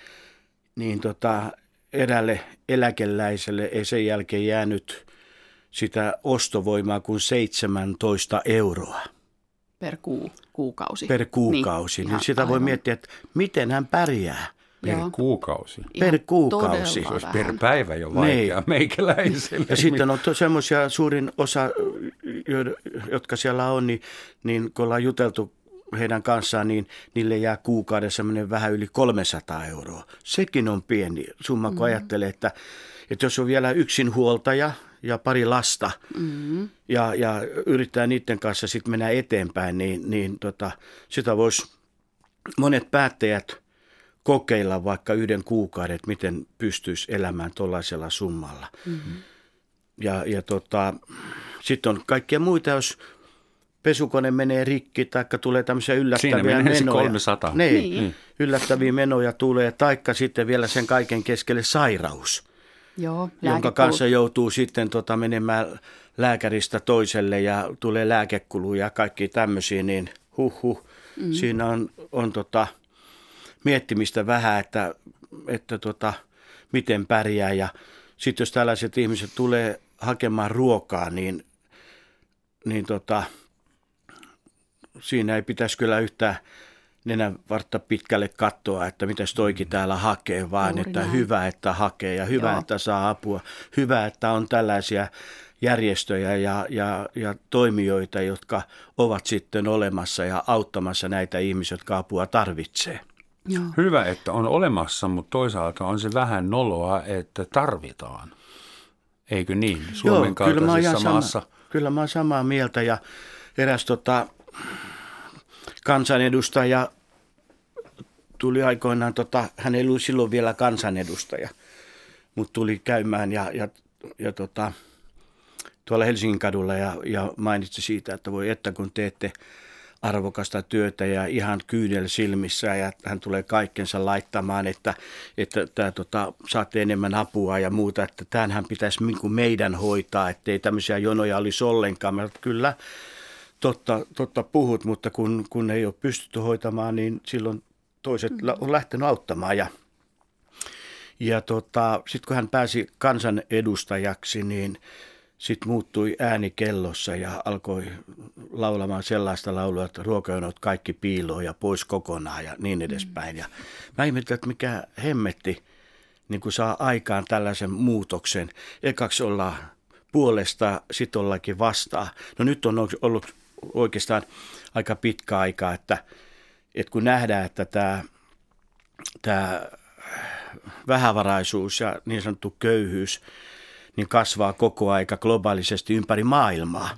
niin tota, erälle eläkeläiselle ei sen jälkeen jäänyt sitä ostovoimaa kuin 17 euroa. Per kuu, kuukausi. Per kuukausi. Niin, niin sitä aivan. voi miettiä, että miten hän pärjää. Per Joo. kuukausi. Per kuukausi. Se olisi per päivä jo vaikea niin. meikäläiselle. Ja sitten on semmoisia suurin osa, jotka siellä on, niin, niin kun ollaan juteltu heidän kanssaan, niin niille jää kuukaudessa vähän yli 300 euroa. Sekin on pieni summa, kun mm. ajattelee, että, että jos on vielä yksin huoltaja ja pari lasta mm. ja, ja yrittää niiden kanssa sitten mennä eteenpäin, niin, niin tota, sitä voisi monet päättäjät kokeilla vaikka yhden kuukauden, että miten pystyisi elämään tuollaisella summalla. Mm-hmm. Ja, ja tota, sitten on kaikkia muita, jos pesukone menee rikki, tai tulee tämmöisiä yllättäviä Siinä menoja. 300. Niin, niin, yllättäviä menoja tulee, taikka sitten vielä sen kaiken keskelle sairaus, Joo, jonka kanssa joutuu sitten tota, menemään lääkäristä toiselle ja tulee lääkekuluja ja kaikki tämmöisiä, niin huh, huh. Mm. Siinä on, on tota, miettimistä vähän, että, että tota, miten pärjää ja sitten jos tällaiset ihmiset tulee hakemaan ruokaa, niin, niin tota, siinä ei pitäisi kyllä yhtään nenän vartta pitkälle katsoa, että mitä toikin täällä hakee, vaan Juuri että näin. hyvä, että hakee ja hyvä, Joo. että saa apua. Hyvä, että on tällaisia järjestöjä ja, ja, ja toimijoita, jotka ovat sitten olemassa ja auttamassa näitä ihmisiä, jotka apua tarvitsee. Joo. Hyvä, että on olemassa, mutta toisaalta on se vähän noloa, että tarvitaan. Eikö niin? Suomen Joo, kyllä mä, maassa. sama, kyllä mä olen samaa mieltä ja eräs tota, kansanedustaja tuli aikoinaan, tota, hän ei ollut silloin vielä kansanedustaja, mutta tuli käymään ja, ja, ja tota, tuolla Helsingin kadulla ja, ja mainitsi siitä, että voi että kun teette arvokasta työtä ja ihan kyydel silmissä ja hän tulee kaikkensa laittamaan, että, että tämä, tota, saatte enemmän apua ja muuta, että tämähän pitäisi niin kuin meidän hoitaa, ettei tämmöisiä jonoja olisi ollenkaan. Mä, kyllä, totta, totta puhut, mutta kun, kun ei ole pystytty hoitamaan, niin silloin toiset on lähtenyt auttamaan. Ja, ja tota, sitten kun hän pääsi kansanedustajaksi, niin sitten muuttui ääni kellossa ja alkoi laulamaan sellaista laulua, että ruokajonot kaikki piiloo ja pois kokonaan ja niin edespäin. Ja mä ihmettelin, että mikä hemmetti niin kuin saa aikaan tällaisen muutoksen. Ekaksi ollaan puolesta, sitten ollaankin vastaan. No nyt on ollut oikeastaan aika pitkä aika, että, että kun nähdään, että tämä, tämä vähävaraisuus ja niin sanottu köyhyys niin kasvaa koko aika globaalisesti ympäri maailmaa,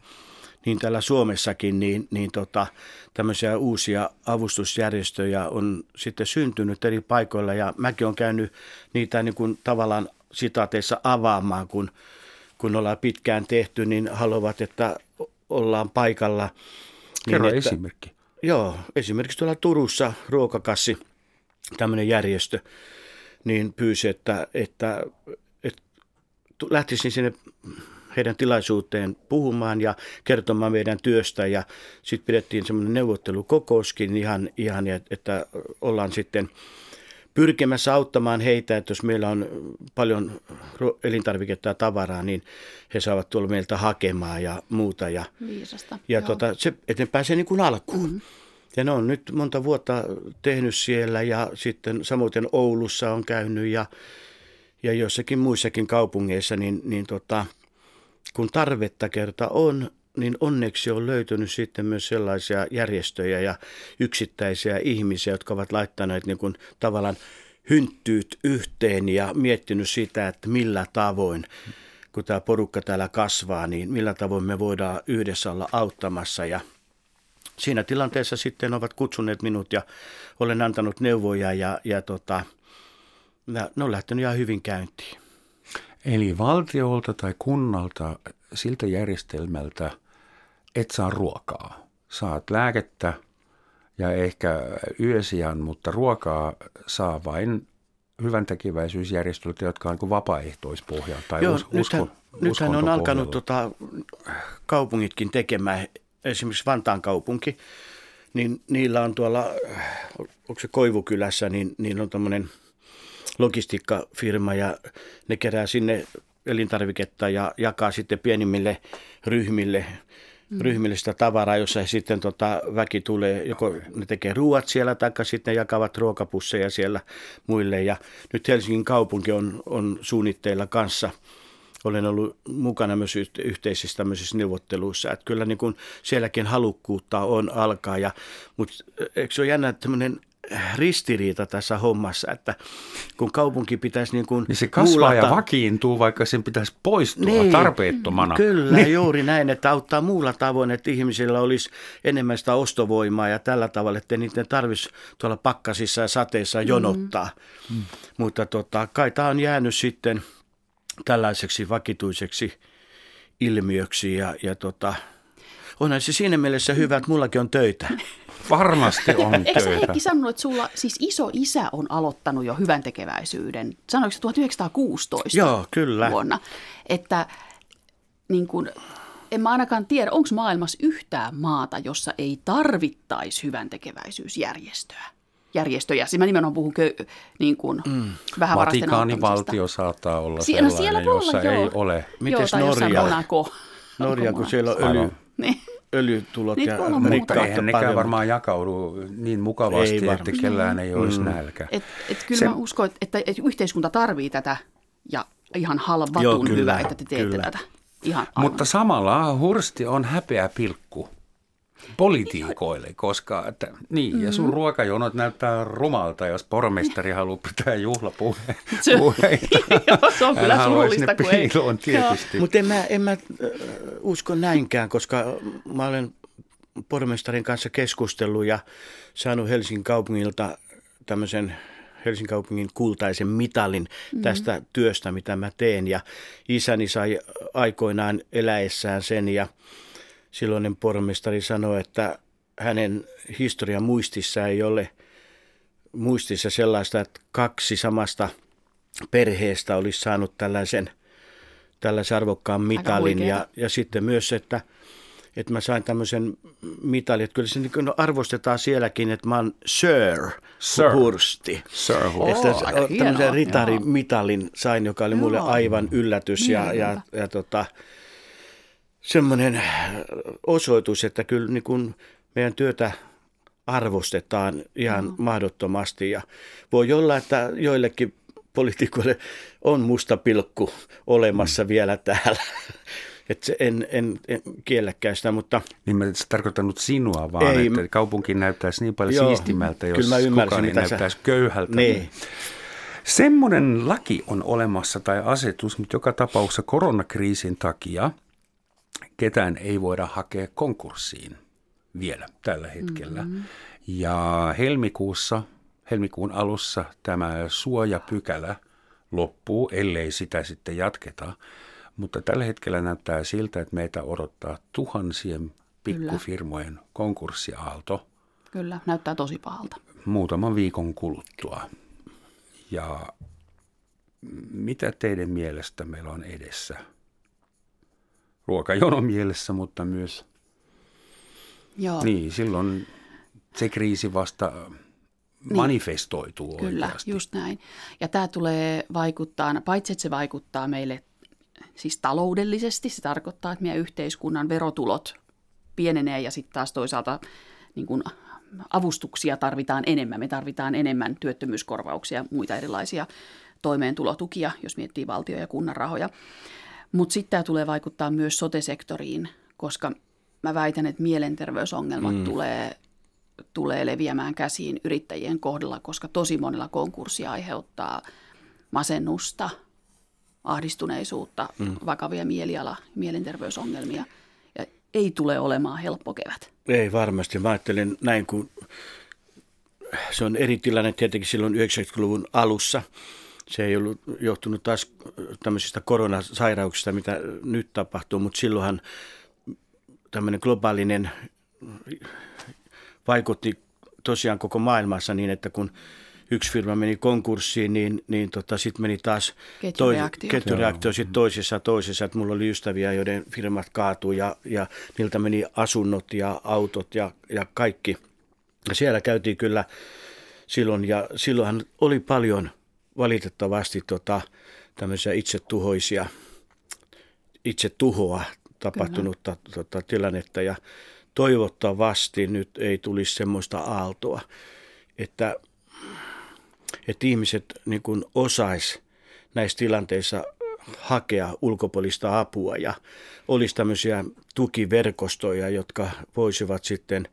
niin täällä Suomessakin niin, niin tota, tämmöisiä uusia avustusjärjestöjä on sitten syntynyt eri paikoilla ja mäkin olen käynyt niitä niin kuin tavallaan sitaateissa avaamaan, kun, kun ollaan pitkään tehty, niin haluavat, että ollaan paikalla. Niin Kerro niin, että, esimerkki. Joo, esimerkiksi tuolla Turussa ruokakassi, tämmöinen järjestö, niin pyysi, että, että, että lähtisin sinne heidän tilaisuuteen puhumaan ja kertomaan meidän työstä ja sitten pidettiin semmoinen neuvottelukokouskin ihan, ihan että ollaan sitten pyrkimässä auttamaan heitä, että jos meillä on paljon elintarviketta ja tavaraa, niin he saavat tuolla meiltä hakemaan ja muuta. Ja, Viisasta. Ja tota, se, että ne pääsee niin kuin alkuun. Mm-hmm. Ja ne on nyt monta vuotta tehnyt siellä ja sitten samoin Oulussa on käynyt ja, ja jossakin muissakin kaupungeissa, niin, niin tota, kun tarvetta kerta on, niin onneksi on löytynyt sitten myös sellaisia järjestöjä ja yksittäisiä ihmisiä, jotka ovat laittaneet niin kuin tavallaan hynttyyt yhteen ja miettinyt sitä, että millä tavoin, kun tämä porukka täällä kasvaa, niin millä tavoin me voidaan yhdessä olla auttamassa ja Siinä tilanteessa sitten ovat kutsuneet minut ja olen antanut neuvoja ja, ja tota, ne on lähtenyt ihan hyvin käyntiin. Eli valtiolta tai kunnalta siltä järjestelmältä – et saa ruokaa. Saat lääkettä ja ehkä yösijan, mutta ruokaa saa vain hyvän tekeväisyysjärjestöt, jotka on vapaaehtoispohjalta tai Joo, us, nythän, usko, nythän on alkanut tota, kaupungitkin tekemään, esimerkiksi Vantaan kaupunki, niin niillä on tuolla, onko se Koivukylässä, niin niillä on tämmöinen logistiikkafirma ja ne kerää sinne elintarviketta ja jakaa sitten pienimmille ryhmille, mm. ryhmille sitä tavaraa, jossa sitten tota, väki tulee, joko ne tekee ruuat siellä tai sitten ne jakavat ruokapusseja siellä muille. Ja nyt Helsingin kaupunki on, on suunnitteilla kanssa – olen ollut mukana myös yhteisissä tämmöisissä neuvotteluissa, että kyllä niin kuin sielläkin halukkuutta on alkaa, ja, mutta eikö se ole jännä tämmöinen ristiriita tässä hommassa, että kun kaupunki pitäisi niin kuin Niin se kasvaa muulata, ja vakiintuu, vaikka sen pitäisi poistua niin, tarpeettomana. Kyllä, niin. juuri näin, että auttaa muulla tavoin, että ihmisillä olisi enemmän sitä ostovoimaa ja tällä tavalla, että niiden tarvitsisi tuolla pakkasissa ja sateissa jonottaa. Mm. Mutta tota, kai tämä on jäänyt sitten – tällaiseksi vakituiseksi ilmiöksi ja, ja tota, onhan se siinä mielessä hyvä, että mullakin on töitä. <laughs> Varmasti on töitä. Eikö sä Heikki sanonut, että sulla siis iso isä on aloittanut jo hyvän tekeväisyyden, sanoiko 1916 Joo, kyllä. vuonna, että niin kun, en mä ainakaan tiedä, onko maailmassa yhtään maata, jossa ei tarvittaisi hyvän tekeväisyysjärjestöä järjestöjä. Siis mä nimenomaan puhun kö, niin kuin mm. Vatikaanin valtio saattaa olla siellä, sellainen, siellä jossa olla, ei joo. ole. Miten Norja? Norja, kun siellä on öljy, <laughs> niin. öljytulot niin, ja Mutta eihän nekään varmaan jakaudu niin mukavasti, ei että kellään ei olisi mm. nälkä. Et, et kyllä Se... mä uskon, että, että, että yhteiskunta tarvii tätä ja ihan halvatun Joo, kyllä, hyvä, että te teette kyllä. tätä. Ihan Mutta samalla Hursti on häpeä pilkku politiikoille, koska että, niin, mm-hmm. ja sun mm-hmm. ruokajonot näyttää rumalta, jos pormestari haluaa pitää juhlapuheita. Se, <laughs> se on kyllä surullista, kun ei. tietysti. Mutta en mä, en mä usko näinkään, koska mä olen pormestarin kanssa keskustellut ja saanut Helsingin kaupungilta tämmöisen Helsingin kaupungin kultaisen mitalin mm-hmm. tästä työstä, mitä mä teen. Ja isäni sai aikoinaan eläessään sen ja silloinen pormestari sanoi, että hänen historian muistissa ei ole muistissa sellaista, että kaksi samasta perheestä olisi saanut tällaisen, tällaisen arvokkaan mitalin. Ja, ja sitten myös, että, että mä sain tämmöisen mitalin, että kyllä se niin arvostetaan sielläkin, että mä oon Sir, Sir. Hursti. Sir Hursti. Että oh, tämmöisen ritari-mitalin sain, joka oli mulle aivan yllätys. Ja, ja, ja tota, semmoinen osoitus, että kyllä niin kuin meidän työtä arvostetaan ihan mm. mahdottomasti. Ja voi olla, että joillekin poliitikoille on musta pilkku olemassa mm. vielä täällä. <laughs> Että en, en, en kielläkään sitä, mutta... Niin mä tarkoittanut sinua vaan, ei, että kaupunki näyttäisi niin paljon joo, siistimältä, jos kyllä mä kukaan ei näyttäisi sä... köyhältä. Niin. niin. Semmoinen laki on olemassa tai asetus, mutta joka tapauksessa koronakriisin takia – ketään ei voida hakea konkurssiin vielä tällä hetkellä. Mm-hmm. Ja helmikuussa, helmikuun alussa tämä suojapykälä loppuu, ellei sitä sitten jatketa. Mutta tällä hetkellä näyttää siltä, että meitä odottaa tuhansien pikkufirmojen Kyllä. konkurssiaalto. Kyllä, näyttää tosi pahalta. Muutaman viikon kuluttua. Ja mitä teidän mielestä meillä on edessä? Ruokajono mielessä, mutta myös Joo. Niin, silloin se kriisi vasta niin. manifestoituu Kyllä, oikeasti. just näin. Ja tämä tulee vaikuttaa, paitsi että se vaikuttaa meille siis taloudellisesti, se tarkoittaa, että meidän yhteiskunnan verotulot pienenee ja sitten taas toisaalta niin kun avustuksia tarvitaan enemmän. Me tarvitaan enemmän työttömyyskorvauksia ja muita erilaisia toimeentulotukia, jos miettii valtio- ja kunnan rahoja. Mutta sitten tämä tulee vaikuttaa myös sotesektoriin, koska mä väitän, että mielenterveysongelmat mm. tulee, tulee leviämään käsiin yrittäjien kohdalla, koska tosi monilla konkurssia aiheuttaa masennusta, ahdistuneisuutta, mm. vakavia mieliala, mielenterveysongelmia. Ja ei tule olemaan helppo kevät. Ei varmasti. Mä ajattelen näin, kun se on eri tilanne tietenkin silloin 90-luvun alussa – se ei ollut johtunut taas tämmöisistä koronasairauksista, mitä nyt tapahtuu, mutta silloinhan tämmöinen globaalinen vaikutti tosiaan koko maailmassa niin, että kun yksi firma meni konkurssiin, niin, niin tota, sitten meni taas ketjureaktio, toi, ketjureaktio sit toisessa toisessa. Että mulla oli ystäviä, joiden firmat kaatui ja, ja niiltä meni asunnot ja autot ja, ja kaikki. Ja siellä käytiin kyllä silloin ja silloinhan oli paljon valitettavasti tota, tämmöisiä itsetuhoisia, itse tuhoa tapahtunutta tota, tilannetta ja toivottavasti nyt ei tulisi semmoista aaltoa, että, että ihmiset niin kuin osais näissä tilanteissa hakea ulkopuolista apua ja olisi tämmöisiä tukiverkostoja, jotka voisivat sitten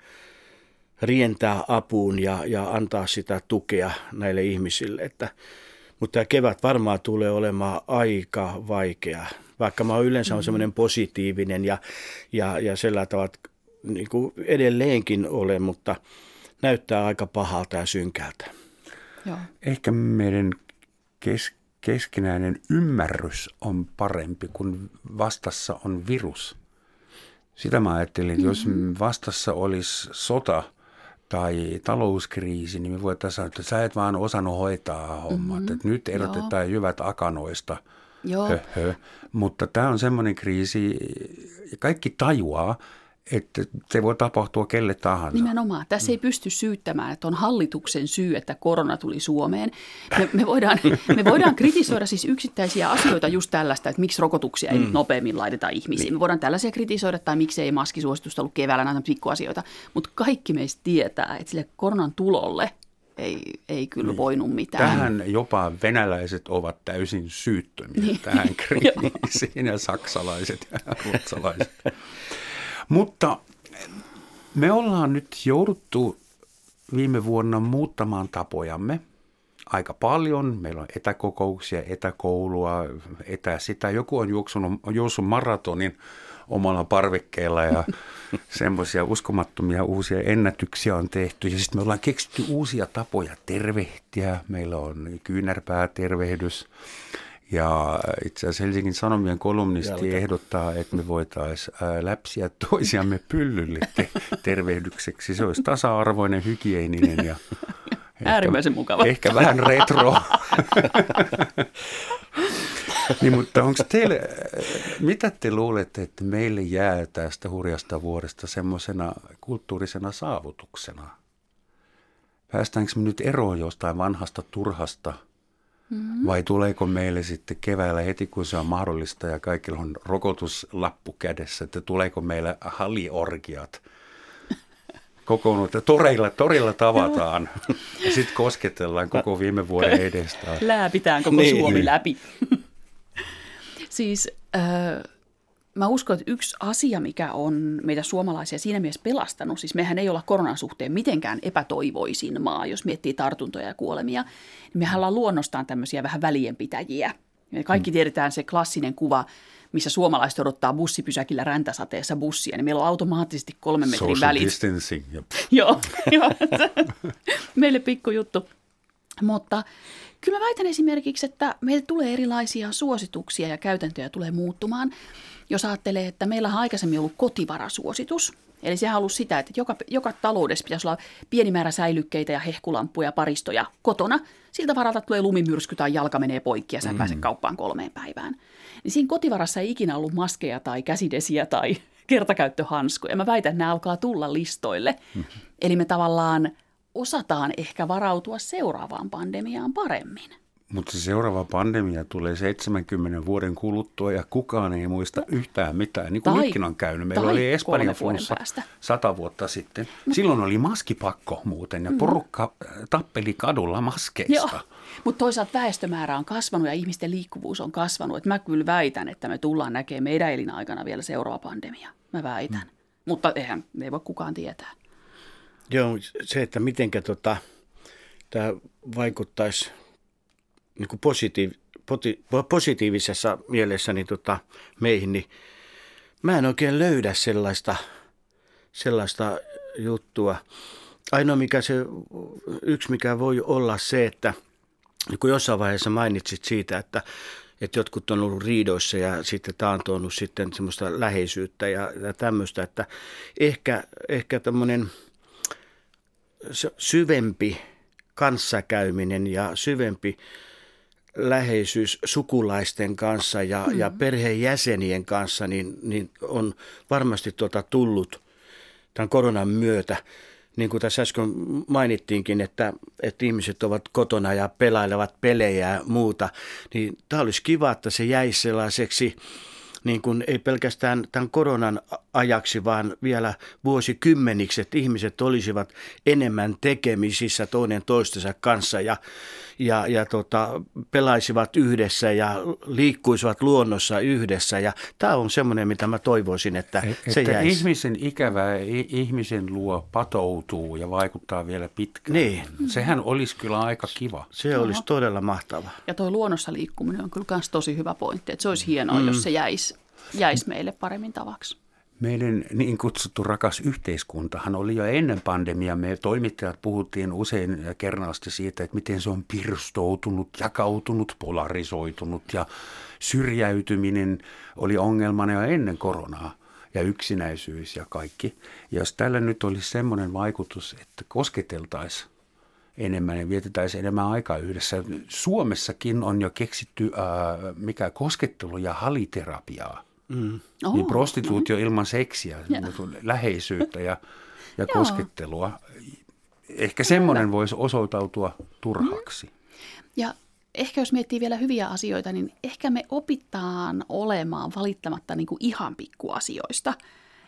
rientää apuun ja, ja antaa sitä tukea näille ihmisille. Että, mutta tämä kevät varmaan tulee olemaan aika vaikea, vaikka mä yleensä on mm. semmoinen positiivinen ja, ja, ja sellainen tavalla, niin kuin edelleenkin olen, mutta näyttää aika pahalta ja synkältä. Joo. Ehkä meidän kes- keskinäinen ymmärrys on parempi, kun vastassa on virus. Sitä mä ajattelin, että jos mm-hmm. vastassa olisi sota tai talouskriisi, niin me voitaisiin sanoa, että sä et vaan osannut hoitaa hommat. Mm-hmm. Että nyt erotetaan Joo. jyvät akanoista. Joo. Höhö. Mutta tämä on semmoinen kriisi, kaikki tajuaa, että se voi tapahtua kelle tahansa. Nimenomaan. Tässä ei pysty syyttämään, että on hallituksen syy, että korona tuli Suomeen. Me, me, voidaan, <laughs> me voidaan kritisoida siis yksittäisiä asioita just tällaista, että miksi rokotuksia ei mm. nyt nopeammin laiteta ihmisiin. Niin. Me voidaan tällaisia kritisoida tai miksi ei maskisuositusta ollut keväällä näitä pikkuasioita. Mutta kaikki meistä tietää, että sille koronan tulolle ei, ei kyllä niin. voinut mitään. Tähän jopa venäläiset ovat täysin syyttömiä niin. tähän <laughs> kriisiin ja saksalaiset ja ruotsalaiset. <laughs> Mutta me ollaan nyt jouduttu viime vuonna muuttamaan tapojamme aika paljon. Meillä on etäkokouksia, etäkoulua, etä sitä. Joku on juoksunut, juossut maratonin omalla parvekkeella ja <laughs> semmoisia uskomattomia uusia ennätyksiä on tehty. Ja sitten me ollaan keksitty uusia tapoja tervehtiä. Meillä on kyynärpäätervehdys. Ja itse asiassa Helsingin Sanomien kolumnisti Jälkeen. ehdottaa, että me voitaisiin läpsiä toisiamme pyllylle te- tervehdykseksi. Se olisi tasa-arvoinen, hygieninen ja Äärimmäisen mukava. Ehkä vähän retro. niin, mutta onko teille, mitä te luulette, että meille jää tästä hurjasta vuodesta semmoisena kulttuurisena saavutuksena? Päästäänkö me nyt eroon jostain vanhasta turhasta – Mm-hmm. Vai tuleeko meille sitten keväällä heti, kun se on mahdollista ja kaikilla on rokotuslappu kädessä, että tuleeko meillä haliorgiat? <laughs> kokoonnut, toreilla, torilla tavataan <laughs> ja sitten kosketellaan koko viime vuoden edestä. Lääpitään koko niin. Suomi läpi. <laughs> siis äh, mä uskon, että yksi asia, mikä on meitä suomalaisia siinä mielessä pelastanut, siis mehän ei olla koronan suhteen mitenkään epätoivoisin maa, jos miettii tartuntoja ja kuolemia, niin mehän ollaan luonnostaan tämmöisiä vähän välienpitäjiä. Me kaikki mm. tiedetään se klassinen kuva, missä suomalaiset odottaa bussipysäkillä räntäsateessa bussia, niin meillä on automaattisesti kolmen metrin Social välit. distancing. Yep. <laughs> joo, joo <laughs> meille pikkujuttu. Mutta kyllä mä väitän esimerkiksi, että meille tulee erilaisia suosituksia ja käytäntöjä tulee muuttumaan. Jos ajattelee, että meillä on aikaisemmin ollut kotivarasuositus, eli on ollut sitä, että joka, joka taloudessa pitäisi olla pieni määrä säilykkeitä ja hehkulampuja ja paristoja kotona. Siltä varalta tulee lumimyrsky tai jalka menee poikki ja sä mm. pääset kauppaan kolmeen päivään. Niin siinä kotivarassa ei ikinä ollut maskeja tai käsidesiä tai <laughs> kertakäyttöhanskuja. Mä väitän, että nämä alkaa tulla listoille. Mm-hmm. Eli me tavallaan osataan ehkä varautua seuraavaan pandemiaan paremmin. Mutta se seuraava pandemia tulee 70 vuoden kuluttua ja kukaan ei muista yhtään mitään. Niin kuin tai, nytkin on käynyt. Meillä oli Espanjan flunssa sata vuotta sitten. Silloin oli maskipakko muuten ja mm. porukka äh, tappeli kadulla maskeista. Mutta toisaalta väestömäärä on kasvanut ja ihmisten liikkuvuus on kasvanut. Et mä kyllä väitän, että me tullaan näkemään meidän elinaikana vielä seuraava pandemia. Mä väitän. Mm. Mutta eihän me ei voi kukaan tietää. Joo, se, että mitenkä tota, tämä vaikuttaisi niin kuin positiiv, poti, positiivisessa mielessä niin tota, meihin, niin mä en oikein löydä sellaista, sellaista juttua. Ainoa mikä se, yksi mikä voi olla se, että niin kun jossain vaiheessa mainitsit siitä, että, että jotkut on ollut riidoissa ja sitten tämä on tuonut sitten semmoista läheisyyttä ja, ja tämmöistä, että ehkä, ehkä tämmöinen syvempi kanssakäyminen ja syvempi läheisyys sukulaisten kanssa ja, mm. ja perheenjäsenien kanssa niin, niin on varmasti tuota tullut tämän koronan myötä. Niin kuin tässä äsken mainittiinkin, että, että ihmiset ovat kotona ja pelailevat pelejä ja muuta, niin tämä olisi kiva, että se jäisi sellaiseksi niin kuin ei pelkästään tämän koronan ajaksi, vaan vielä vuosikymmeniksi, että ihmiset olisivat enemmän tekemisissä toinen toistensa kanssa. Ja, ja, ja tota, pelaisivat yhdessä ja liikkuisivat luonnossa yhdessä. Ja tämä on semmoinen, mitä mä toivoisin, että e- se että jäisi. ihmisen ikävä ihmisen luo patoutuu ja vaikuttaa vielä pitkään. Niin. Sehän olisi kyllä aika kiva. Se olisi todella mahtava. Ja tuo luonnossa liikkuminen on kyllä myös tosi hyvä pointti, että se olisi hienoa, mm. jos se jäisi, jäisi meille paremmin tavaksi. Meidän niin kutsuttu rakas yhteiskuntahan oli jo ennen pandemiaa. Me toimittajat puhuttiin usein ja kernaasti siitä, että miten se on pirstoutunut, jakautunut, polarisoitunut ja syrjäytyminen oli ongelmana jo ennen koronaa ja yksinäisyys ja kaikki. Ja jos tällä nyt olisi semmoinen vaikutus, että kosketeltaisiin enemmän ja vietettäisiin enemmän aikaa yhdessä. Suomessakin on jo keksitty äh, mikä koskettelu ja haliterapiaa. Mm. Oh, niin prostituutio no. ilman seksiä, läheisyyttä ja, ja koskettelua. Ehkä semmoinen voisi osoitautua turhaksi. Mm. Ja ehkä jos miettii vielä hyviä asioita, niin ehkä me opitaan olemaan valittamatta niin kuin ihan pikkuasioista.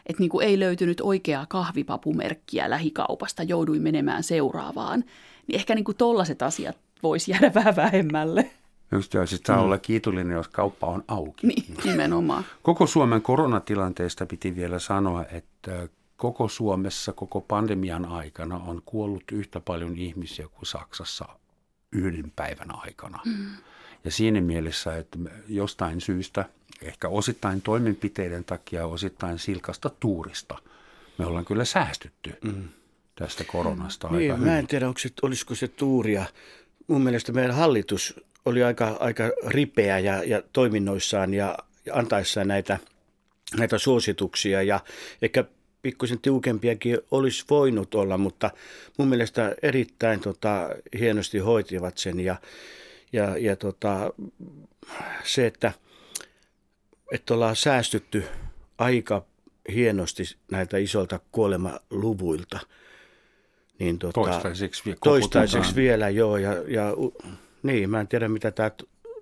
Että niin kuin ei löytynyt oikeaa kahvipapumerkkiä lähikaupasta, jouduin menemään seuraavaan. Niin ehkä niin kuin tollaset asiat voisi jäädä vähän vähemmälle. Just joo, sitten saa mm. olla kiitollinen, jos kauppa on auki. Niin, nimenomaan. Koko Suomen koronatilanteesta piti vielä sanoa, että koko Suomessa koko pandemian aikana on kuollut yhtä paljon ihmisiä kuin Saksassa yhden päivän aikana. Mm. Ja siinä mielessä, että jostain syystä, ehkä osittain toimenpiteiden takia, osittain silkasta tuurista, me ollaan kyllä säästytty mm. tästä koronasta niin, aika Mä en hyvin. tiedä, onko se, olisiko se tuuria. Mun mielestä meidän hallitus oli aika, aika ripeä ja, ja toiminnoissaan ja, ja antaessaan näitä, näitä suosituksia ja ehkä pikkusen tiukempiakin olisi voinut olla, mutta mun mielestä erittäin tota, hienosti hoitivat sen ja, ja, ja tota, se, että, että ollaan säästytty aika hienosti näiltä isolta kuolemaluvuilta. Niin tota, toistaiseksi, toistaiseksi vielä, joo. Ja, ja niin, mä en tiedä mitä tää,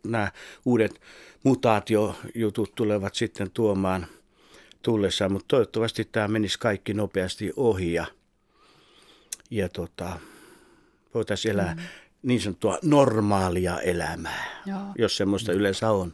nämä uudet mutaatiojutut tulevat sitten tuomaan tullessaan, mutta toivottavasti tämä menisi kaikki nopeasti ohi ja, ja tota, voitaisiin elää mm. niin sanottua normaalia elämää, Joo. jos semmoista yleensä on.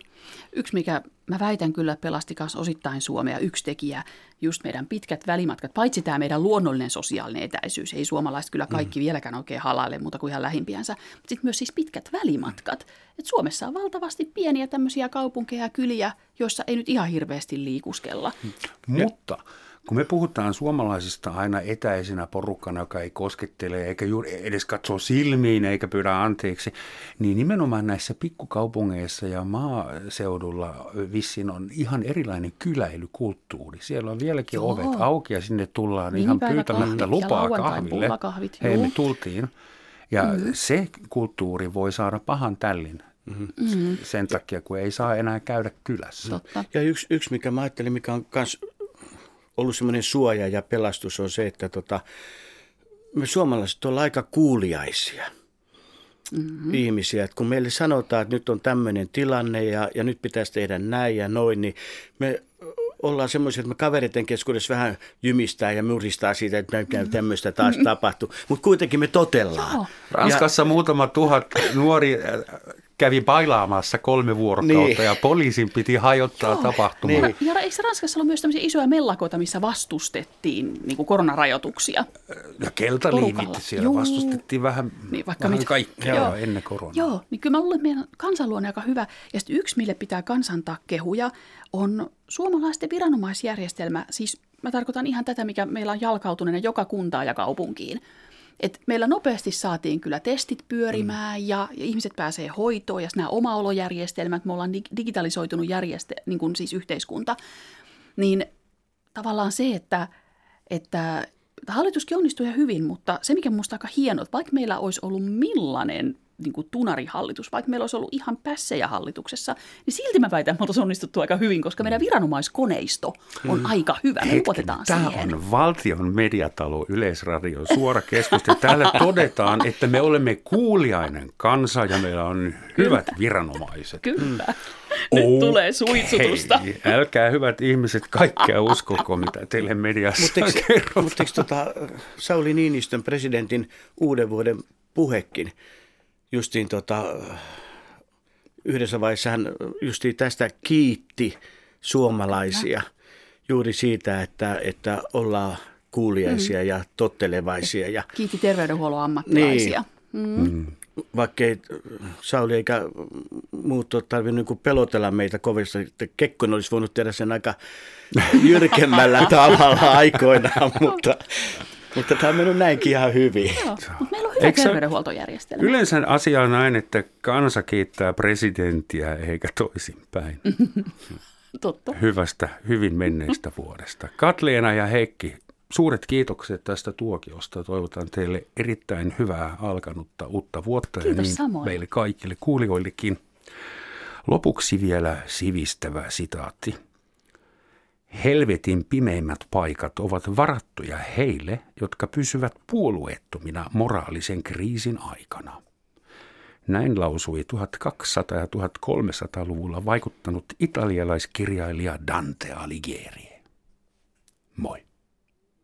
Yksi, mikä mä väitän kyllä pelasti osittain Suomea, yksi tekijä, just meidän pitkät välimatkat, paitsi tämä meidän luonnollinen sosiaalinen etäisyys, ei suomalaiset kyllä kaikki mm. vieläkään oikein halaille muuta kuin ihan lähimpiänsä, mutta sitten myös siis pitkät välimatkat. Et Suomessa on valtavasti pieniä tämmöisiä kaupunkeja ja kyliä, joissa ei nyt ihan hirveästi liikuskella. Mutta kun me puhutaan suomalaisista aina etäisenä porukkana, joka ei koskettele eikä juuri edes katso silmiin eikä pyydä anteeksi, niin nimenomaan näissä pikkukaupungeissa ja maaseudulla vissiin on ihan erilainen kyläilykulttuuri. Siellä on vieläkin Joo. ovet auki ja sinne tullaan niin ihan pyytämättä lupaa kahville. Hei, me tultiin. Ja mm-hmm. se kulttuuri voi saada pahan tällin Mm-hmm. Sen takia, kun ei saa enää käydä kylässä. Totta. Ja yksi, yksi, mikä mä ajattelin, mikä on myös ollut semmoinen suoja ja pelastus on se, että tota, me suomalaiset ollaan aika kuuliaisia mm-hmm. ihmisiä. Että kun meille sanotaan, että nyt on tämmöinen tilanne ja, ja nyt pitäisi tehdä näin ja noin, niin me ollaan semmoisia, että me kaveriten keskuudessa vähän jymistää ja muristaa siitä, että näin tämmöistä taas mm-hmm. tapahtuu. Mutta kuitenkin me totellaan. Joo. Ranskassa ja, muutama tuhat nuori kävi bailaamassa kolme vuorokautta niin. ja poliisin piti hajottaa Joo. tapahtumaa. Niin. Ja eikö Ranskassa ollut myös tämmöisiä isoja mellakoita, missä vastustettiin niin kuin koronarajoituksia? Ja keltaliivit siellä Juu. vastustettiin vähän, niin, vaikka vähän kaikkea Joo. ennen koronaa. Joo, niin kyllä mä luulen, että meidän kansanluonne aika hyvä. Ja sitten yksi, mille pitää kansantaa kehuja, on suomalaisten viranomaisjärjestelmä. Siis mä tarkoitan ihan tätä, mikä meillä on jalkautuneena joka kuntaan ja kaupunkiin. Et meillä nopeasti saatiin kyllä testit pyörimään mm. ja, ja ihmiset pääsee hoitoon ja nämä omaolojärjestelmät, me ollaan digitalisoitunut järjestel, niin kuin siis yhteiskunta, niin tavallaan se, että, että hallituskin onnistui ihan hyvin, mutta se mikä minusta aika hienoa, että vaikka meillä olisi ollut millainen niin kuin tunarihallitus, vaikka meillä olisi ollut ihan pässejä hallituksessa, niin silti mä väitän, että me oltaisiin onnistuttu aika hyvin, koska meidän viranomaiskoneisto on mm. aika hyvä. Me luotetaan Tämä siihen. on valtion mediatalo Yleisradio suora keskustelu. Täällä todetaan, että me olemme kuuliainen kansa ja meillä on hyvät Kyllä. viranomaiset. Kyllä. Nyt okay. tulee suitsutusta. Älkää hyvät ihmiset kaikkea uskoko, mitä teille mediassa Mutta kerrotaan. Mutta tota, Sauli Niinistön presidentin uuden vuoden puhekin justiin tota, yhdessä vaiheessa hän justiin tästä kiitti suomalaisia juuri siitä, että, että ollaan kuuliaisia mm. ja tottelevaisia. Ja, Kiitti terveydenhuollon ammattilaisia. Niin, mm. Mm. Vaikka ei Sauli eikä muut ole tarvinnut niin pelotella meitä kovasti, että Kekkonen olisi voinut tehdä sen aika jyrkemmällä <laughs> tavalla aikoinaan, <laughs> mutta mutta tämä on mennyt näinkin ihan hyvin. Joo, mutta meillä on hyvä Eikö terveydenhuoltojärjestelmä. Yleensä asia on näin, että kansa kiittää presidenttiä eikä toisinpäin. <laughs> Totta. Hyvästä, hyvin menneestä vuodesta. Katleena ja Heikki, suuret kiitokset tästä tuokiosta. Toivotan teille erittäin hyvää alkanutta uutta vuotta Kiitos ja niin samoin. meille kaikille kuulijoillekin. Lopuksi vielä sivistävä sitaatti. Helvetin pimeimmät paikat ovat varattuja heille, jotka pysyvät puolueettomina moraalisen kriisin aikana. Näin lausui 1200- ja 1300-luvulla vaikuttanut italialaiskirjailija Dante Alighieri. Moi.